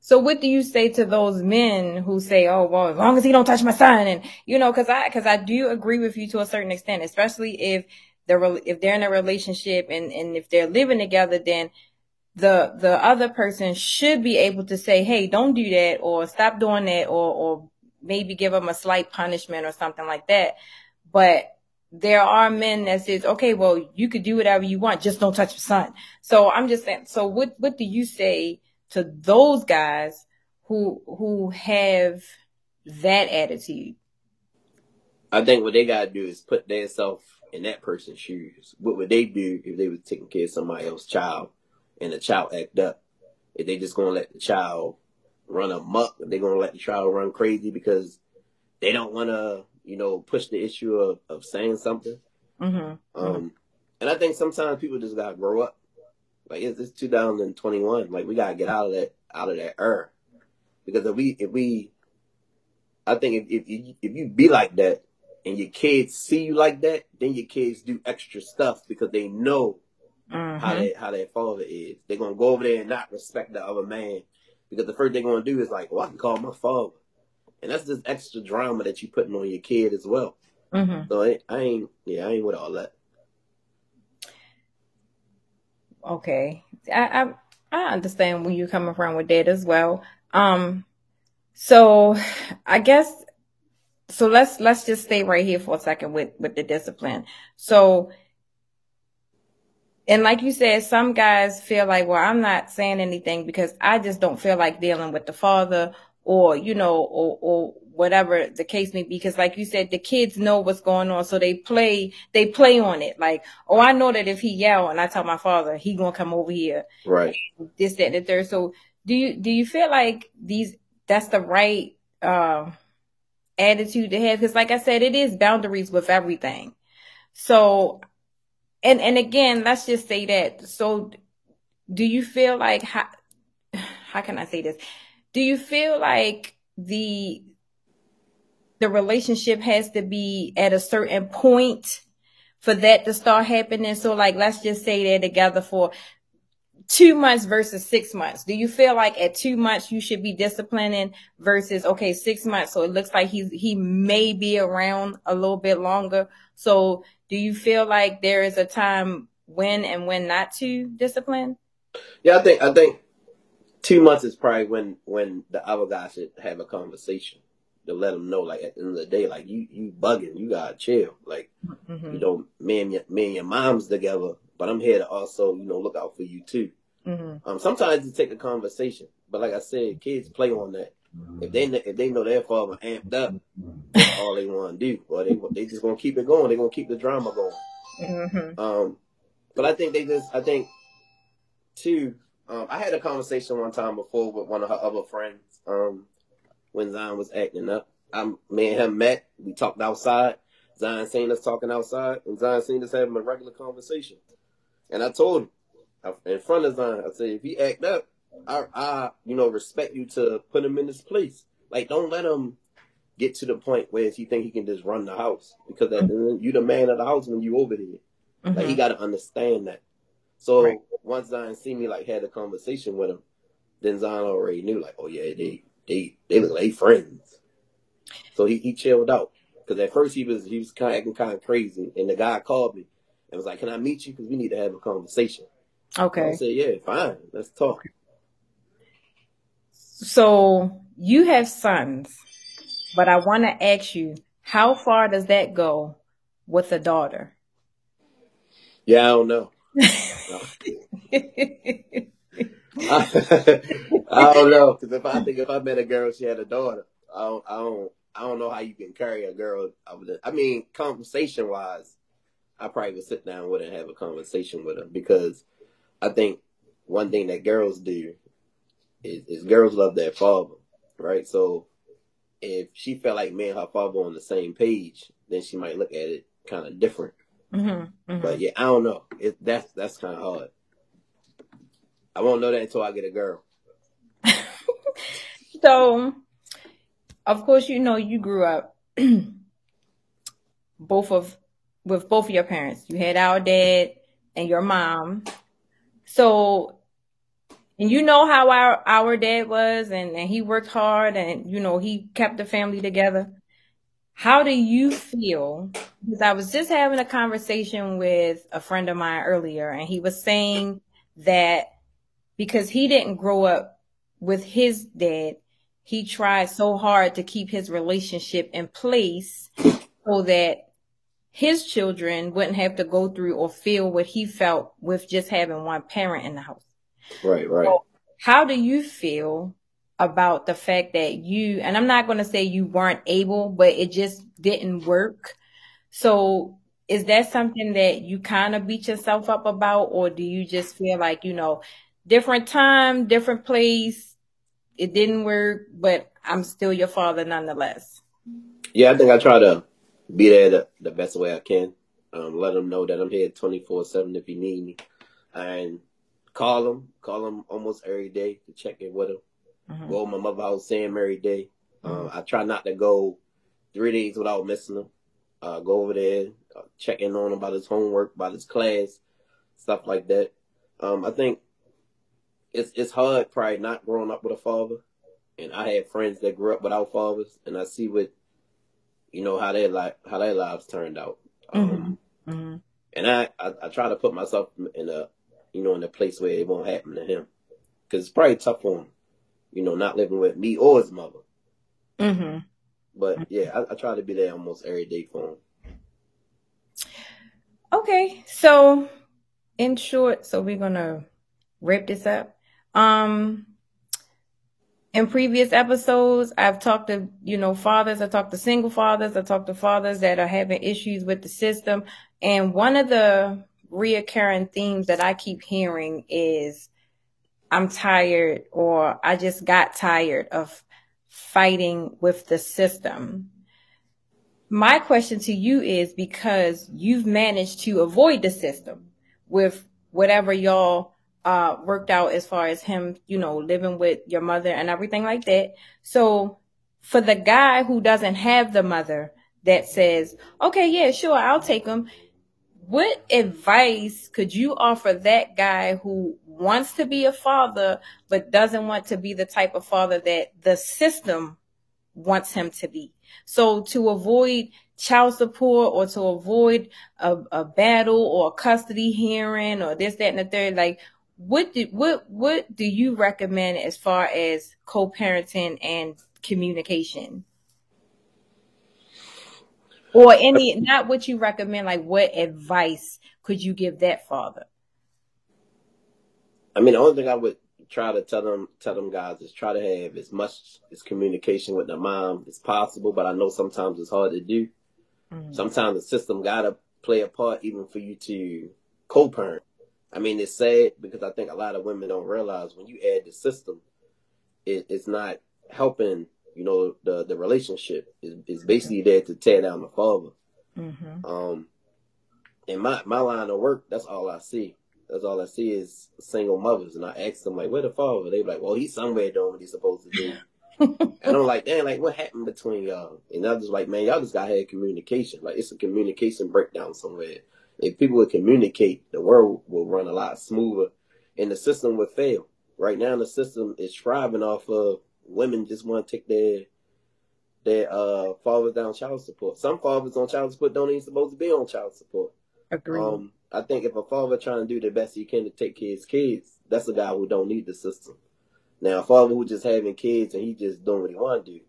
so what do you say to those men who say, "Oh, well, as long as he don't touch my son," and you know, because I because I do agree with you to a certain extent, especially if they're if they're in a relationship and and if they're living together, then the the other person should be able to say, "Hey, don't do that," or "Stop doing that," or or maybe give them a slight punishment or something like that. But there are men that says, "Okay, well, you could do whatever you want, just don't touch your son." So I'm just saying. So what what do you say to those guys who who have that attitude? I think what they gotta do is put themselves in that person's shoes. What would they do if they was taking care of somebody else's child and the child act up? If they just gonna let the child run amok, if they gonna let the child run crazy because they don't wanna, you know, push the issue of, of saying something. Mm-hmm. Um, and I think sometimes people just gotta grow up. Like it's, it's 2021. Like we gotta get out of that out of that era. Because if we if we I think if if if you be like that, and your kids see you like that, then your kids do extra stuff because they know mm-hmm. how that how that father is. They're gonna go over there and not respect the other man because the first thing they're gonna do is like, well, I can call my father, and that's just extra drama that you're putting on your kid as well. Mm-hmm. So I, I ain't, yeah, I ain't with all that. Okay, I, I I understand where you're coming from with that as well. Um, so I guess so let's let's just stay right here for a second with with the discipline. So and like you said, some guys feel like, well, I'm not saying anything because I just don't feel like dealing with the father or, you know, or, or whatever the case may be. Because like you said, the kids know what's going on. So they play, they play on it. Like, oh, I know that if he yell and I tell my father, he gonna come over here. Right. This, that, and the third. So do you, do you feel like these, that's the right, um, attitude to have because like i said it is boundaries with everything so and and again let's just say that so do you feel like how how can i say this do you feel like the the relationship has to be at a certain point for that to start happening so like let's just say they're together for two months versus six months. Do you feel like at two months you should be disciplining versus okay six months? So it looks like he's he may be around a little bit longer. So do you feel like there is a time when and when not to discipline? Yeah, I think I think two months is probably when when the other guy should have a conversation to let them know like at the end of the day like you you bugging you gotta chill like mm-hmm. you know me and your, me and your mom's together but I'm here to also you know look out for you too Mm-hmm. Um, sometimes you take a conversation, but like I said, kids play on that. If they if they know their father amped up, all they want to do, or they they just gonna keep it going. They're gonna keep the drama going. Mm-hmm. Um, but I think they just I think too. Um, I had a conversation one time before with one of her other friends. Um, when Zion was acting up, I me and him met. We talked outside. Zion seen us talking outside, and Zion seen us having a regular conversation. And I told him, in front of Zion. I said, if he act up, I, I, you know, respect you to put him in his place. Like, don't let him get to the point where he think he can just run the house because you the man of the house when you over there. Mm-hmm. Like, he got to understand that. So right. once Zion see me like had a conversation with him, then Zion already knew like, oh yeah, they they they look like friends. So he, he chilled out because at first he was he was kind of acting kind of crazy, and the guy called me and was like, "Can I meet you? Because we need to have a conversation." Okay. I said, yeah, fine. Let's talk. So you have sons, but I want to ask you, how far does that go with a daughter? Yeah, I don't know. I, don't know because if I think if I met a girl, she had a daughter, I don't, I don't, I don't know how you can carry a girl. I mean, conversation wise, I probably would sit down with her and have a conversation with her because I think one thing that girls do is, is girls love their father, right? So if she felt like me and her father on the same page, then she might look at it kind of different. Mm-hmm, mm-hmm. But yeah, I don't know. It, that's that's kind of hard. I won't know that until I get a girl. so, of course, you know you grew up both of with both of your parents. You had our dad and your mom, so, and you know how our, our dad was and, and he worked hard and, you know, he kept the family together. How do you feel? Because I was just having a conversation with a friend of mine earlier and he was saying that because he didn't grow up with his dad. He tried so hard to keep his relationship in place so that his children wouldn't have to go through or feel what he felt with just having one parent in the house. Right, right. So how do you feel about the fact that you, and I'm not going to say you weren't able, but it just didn't work. So is that something that you kind of beat yourself up about, or do you just feel like, you know, different time, different place. It didn't work, but I'm still your father nonetheless. Yeah, I think I try to be there the, the best way I can. Um, let them know that I'm here 24 7 if you need me. And call them, call them almost every day to check in with them. Mm-hmm. Go my mother house, him every day. Um, mm-hmm. I try not to go three days without missing him. Uh, go over there, uh, check in on him about his homework, about his class, stuff like that. Um, I think it's it's hard probably not growing up with a father. And I had friends that grew up without fathers, and I see what you know how their life how their lives turned out. Um, mm-hmm. Mm-hmm. And I, I, I try to put myself in a you know in a place where it won't happen to him, because it's probably tough for him, you know, not living with me or his mother. Mm-hmm. But yeah, I, I try to be there almost every day for him. Okay, so in short, so we're gonna wrap this up. Um, in previous episodes, I've talked to, you know, fathers, I talked to single fathers, I talked to fathers that are having issues with the system. And one of the reoccurring themes that I keep hearing is I'm tired or I just got tired of fighting with the system. My question to you is because you've managed to avoid the system with whatever y'all uh, worked out as far as him, you know, living with your mother and everything like that. So for the guy who doesn't have the mother that says, okay, yeah, sure, I'll take him. What advice could you offer that guy who wants to be a father, but doesn't want to be the type of father that the system wants him to be? So to avoid child support or to avoid a, a battle or a custody hearing or this, that, and the third, like what do what what do you recommend as far as co-parenting and communication or any not what you recommend like what advice could you give that father i mean the only thing i would try to tell them tell them guys is try to have as much as communication with the mom as possible but i know sometimes it's hard to do mm-hmm. sometimes the system gotta play a part even for you to co-parent I mean, it's sad because I think a lot of women don't realize when you add the system, it, it's not helping. You know, the the relationship is is basically there to tear down the father. Mm-hmm. Um, in my my line of work, that's all I see. That's all I see is single mothers, and I ask them like, "Where the father?" They be like, "Well, he's somewhere doing what he's supposed to do." and I'm like, "Damn, like what happened between y'all?" And I'm just like, "Man, y'all just gotta have communication. Like it's a communication breakdown somewhere." If people would communicate, the world will run a lot smoother and the system would fail. Right now, the system is thriving off of women just want to take their their uh, fathers down child support. Some fathers on child support don't even supposed to be on child support. Agree. Um, I think if a father trying to do the best he can to take care of his kids, that's a guy who don't need the system. Now, a father who just having kids and he just doing what he want to do,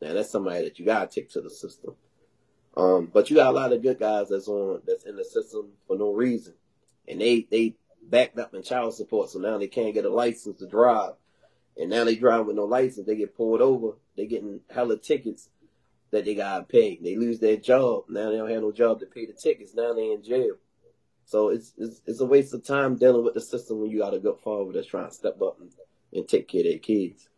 now that's somebody that you gotta take to the system. Um, but you got a lot of good guys that's on that's in the system for no reason, and they they backed up in child support, so now they can't get a license to drive, and now they drive with no license. They get pulled over. They getting hella tickets that they gotta pay. They lose their job. Now they don't have no job to pay the tickets. Now they in jail. So it's it's, it's a waste of time dealing with the system when you got a good father that's trying to step up and, and take care of their kids.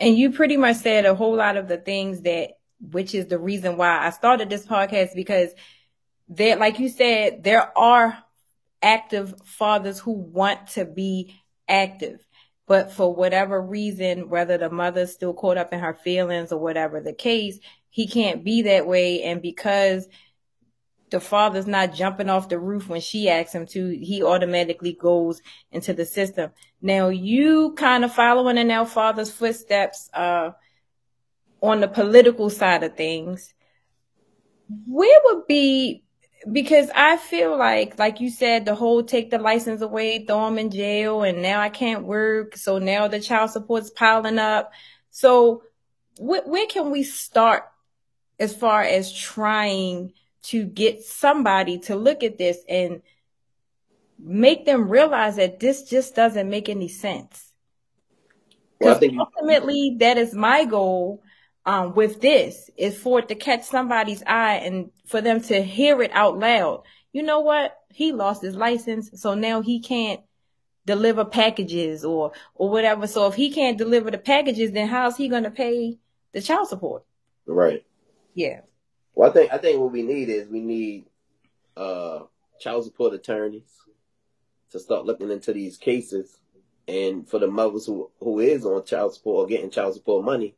And you pretty much said a whole lot of the things that which is the reason why I started this podcast because there, like you said, there are active fathers who want to be active. But for whatever reason, whether the mother's still caught up in her feelings or whatever the case, he can't be that way. And because the father's not jumping off the roof when she asks him to, he automatically goes into the system. Now you kind of following in our father's footsteps, uh, on the political side of things, where would be because I feel like, like you said, the whole take the license away, throw them in jail, and now I can't work. So now the child support's piling up. So wh- where can we start as far as trying to get somebody to look at this and make them realize that this just doesn't make any sense? Because well, ultimately, that is my goal um, with this is for it to catch somebody's eye and for them to hear it out loud. You know what? He lost his license, so now he can't deliver packages or or whatever. So if he can't deliver the packages, then how's he going to pay the child support? Right. Yeah. Well, I think I think what we need is we need uh child support attorneys to start looking into these cases, and for the mothers who who is on child support or getting child support money,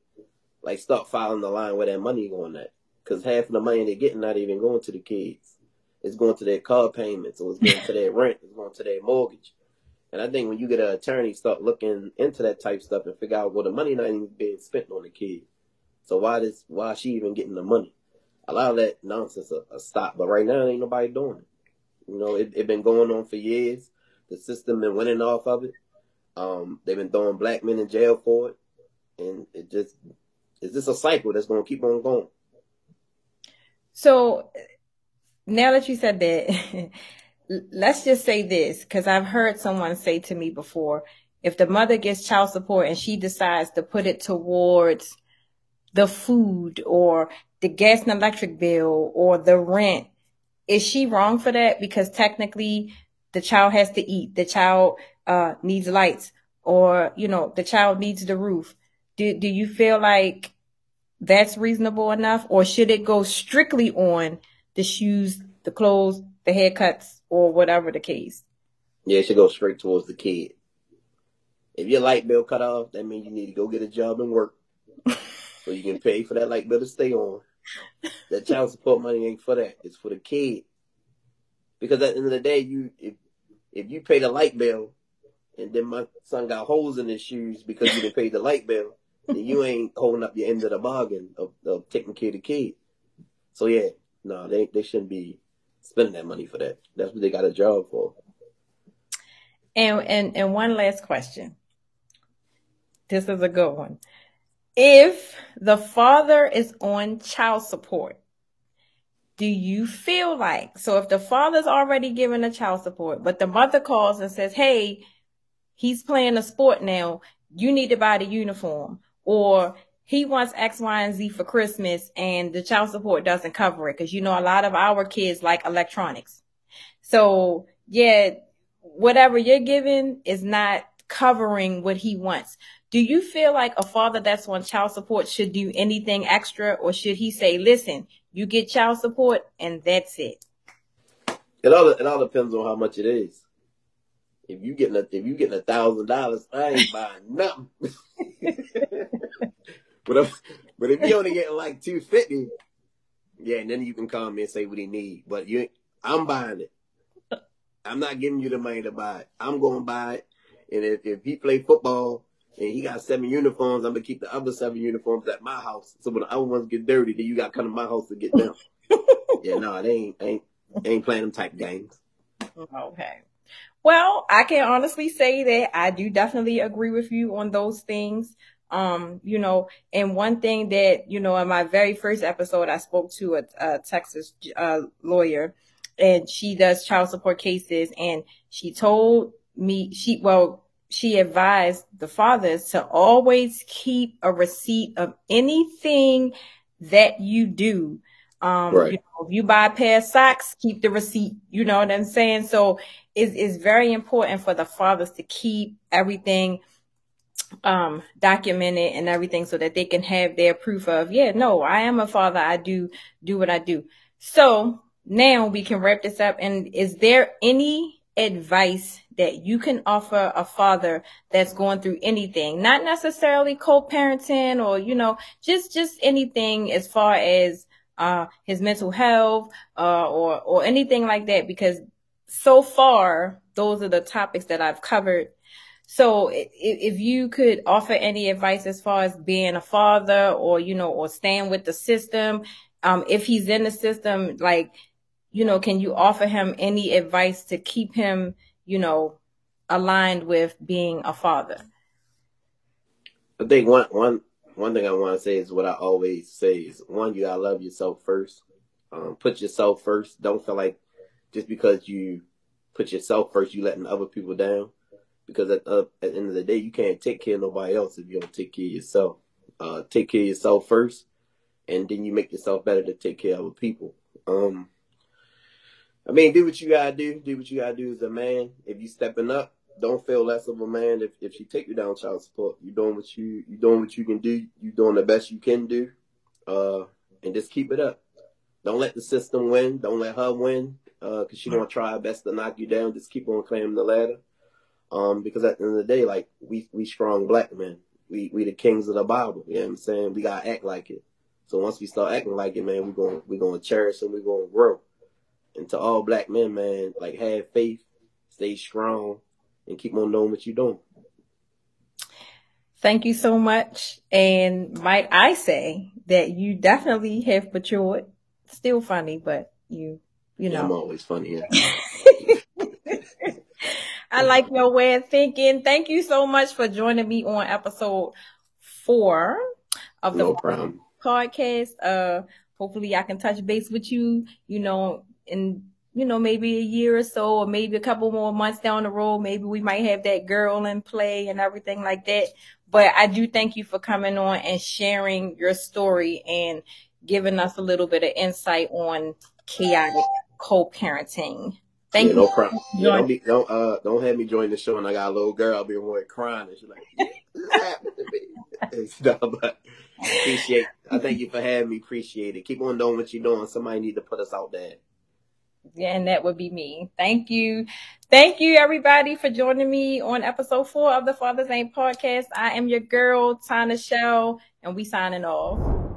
like start following the line where that money going at. Because half of the money they're getting not even going to the kids. It's going to their car payments or it's going to their rent. It's going to their mortgage. And I think when you get an attorney, start looking into that type stuff and figure out well the money not even being spent on the kid. So why does why is she even getting the money? A lot of that nonsense a, a stop. But right now ain't nobody doing it. You know, it, it been going on for years. The system been winning off of it. Um, they've been throwing black men in jail for it, and it just is this a cycle that's going to keep on going? So now that you said that, let's just say this because I've heard someone say to me before if the mother gets child support and she decides to put it towards the food or the gas and electric bill or the rent, is she wrong for that? Because technically the child has to eat, the child uh, needs lights, or, you know, the child needs the roof do, do you feel like that's reasonable enough or should it go strictly on the shoes, the clothes, the haircuts or whatever the case? Yeah, it should go straight towards the kid. If your light bill cut off, that means you need to go get a job and work so you can pay for that light bill to stay on. That child support money ain't for that. It's for the kid. Because at the end of the day, you if if you pay the light bill and then my son got holes in his shoes because you didn't pay the light bill, you ain't holding up your end of the bargain of, of taking care of the kid. So yeah, no, they they shouldn't be spending that money for that. That's what they got a job for. And and and one last question. This is a good one. If the father is on child support, do you feel like so if the father's already given a child support, but the mother calls and says, Hey, he's playing a sport now, you need to buy the uniform or he wants X, Y, and Z for Christmas and the child support doesn't cover it. Cause you know, a lot of our kids like electronics. So yeah, whatever you're giving is not covering what he wants. Do you feel like a father that's on child support should do anything extra or should he say, listen, you get child support and that's it? It all, it all depends on how much it is. If you getting a, if you getting a thousand dollars, I ain't buying nothing. but if, but if you only get like two fifty, yeah, and then you can call me and say what he need. But you, I'm buying it. I'm not giving you the money to buy it. I'm going to buy it. And if, if he play football and he got seven uniforms, I'm gonna keep the other seven uniforms at my house. So when the other ones get dirty, then you got to come to my house to get them. yeah, no, they ain't ain't ain't playing them type games. Okay. Well, I can honestly say that I do definitely agree with you on those things. Um, you know, and one thing that, you know, in my very first episode, I spoke to a, a Texas uh, lawyer and she does child support cases and she told me, she, well, she advised the fathers to always keep a receipt of anything that you do um, right. you know, if you buy a pair of socks, keep the receipt. You know what I'm saying? So it's, it's very important for the fathers to keep everything um, documented and everything so that they can have their proof of, yeah, no, I am a father. I do do what I do. So now we can wrap this up. And is there any advice that you can offer a father that's going through anything, not necessarily co-parenting or, you know, just, just anything as far as uh, his mental health, uh, or, or anything like that, because so far, those are the topics that I've covered. So if, you could offer any advice as far as being a father or, you know, or staying with the system, um, if he's in the system, like, you know, can you offer him any advice to keep him, you know, aligned with being a father? I think one one one thing I want to say is what I always say is one, you gotta love yourself first. Um, put yourself first. Don't feel like just because you put yourself first, you letting other people down. Because at, uh, at the end of the day, you can't take care of nobody else if you don't take care of yourself. Uh, take care of yourself first, and then you make yourself better to take care of other people. Um, I mean, do what you gotta do. Do what you gotta do as a man. If you stepping up, don't feel less of a man if, if she take you down child support. You doing what you you doing what you can do. You doing the best you can do, uh, and just keep it up. Don't let the system win. Don't let her win, uh, cause she gonna try her best to knock you down. Just keep on climbing the ladder. Um, because at the end of the day, like we we strong black men. We we the kings of the Bible. You know what I'm saying? We gotta act like it. So once we start acting like it, man, we're gonna we're gonna cherish and we're gonna grow. And to all black men, man, like have faith, stay strong, and keep on doing what you're doing. Thank you so much. And might I say that you definitely have matured. Still funny, but you, you know. I'm always funny. Yeah. I like your way of thinking. Thank you so much for joining me on episode four of the no podcast. Uh, hopefully I can touch base with you, you know, in you know, maybe a year or so, or maybe a couple more months down the road, maybe we might have that girl in play and everything like that. But I do thank you for coming on and sharing your story and giving us a little bit of insight on chaotic co-parenting. Thank yeah, you. No problem. Yeah, don't, be, don't, uh, don't have me join the show and I got a little girl I'll be more crying and she's like, yeah, happened to me. no, but appreciate. I thank you for having me. Appreciate it. Keep on doing what you're doing. Somebody need to put us out there. Yeah, and that would be me. Thank you. Thank you everybody for joining me on episode four of the Father's Name podcast. I am your girl, Tana Shell, and we signing off.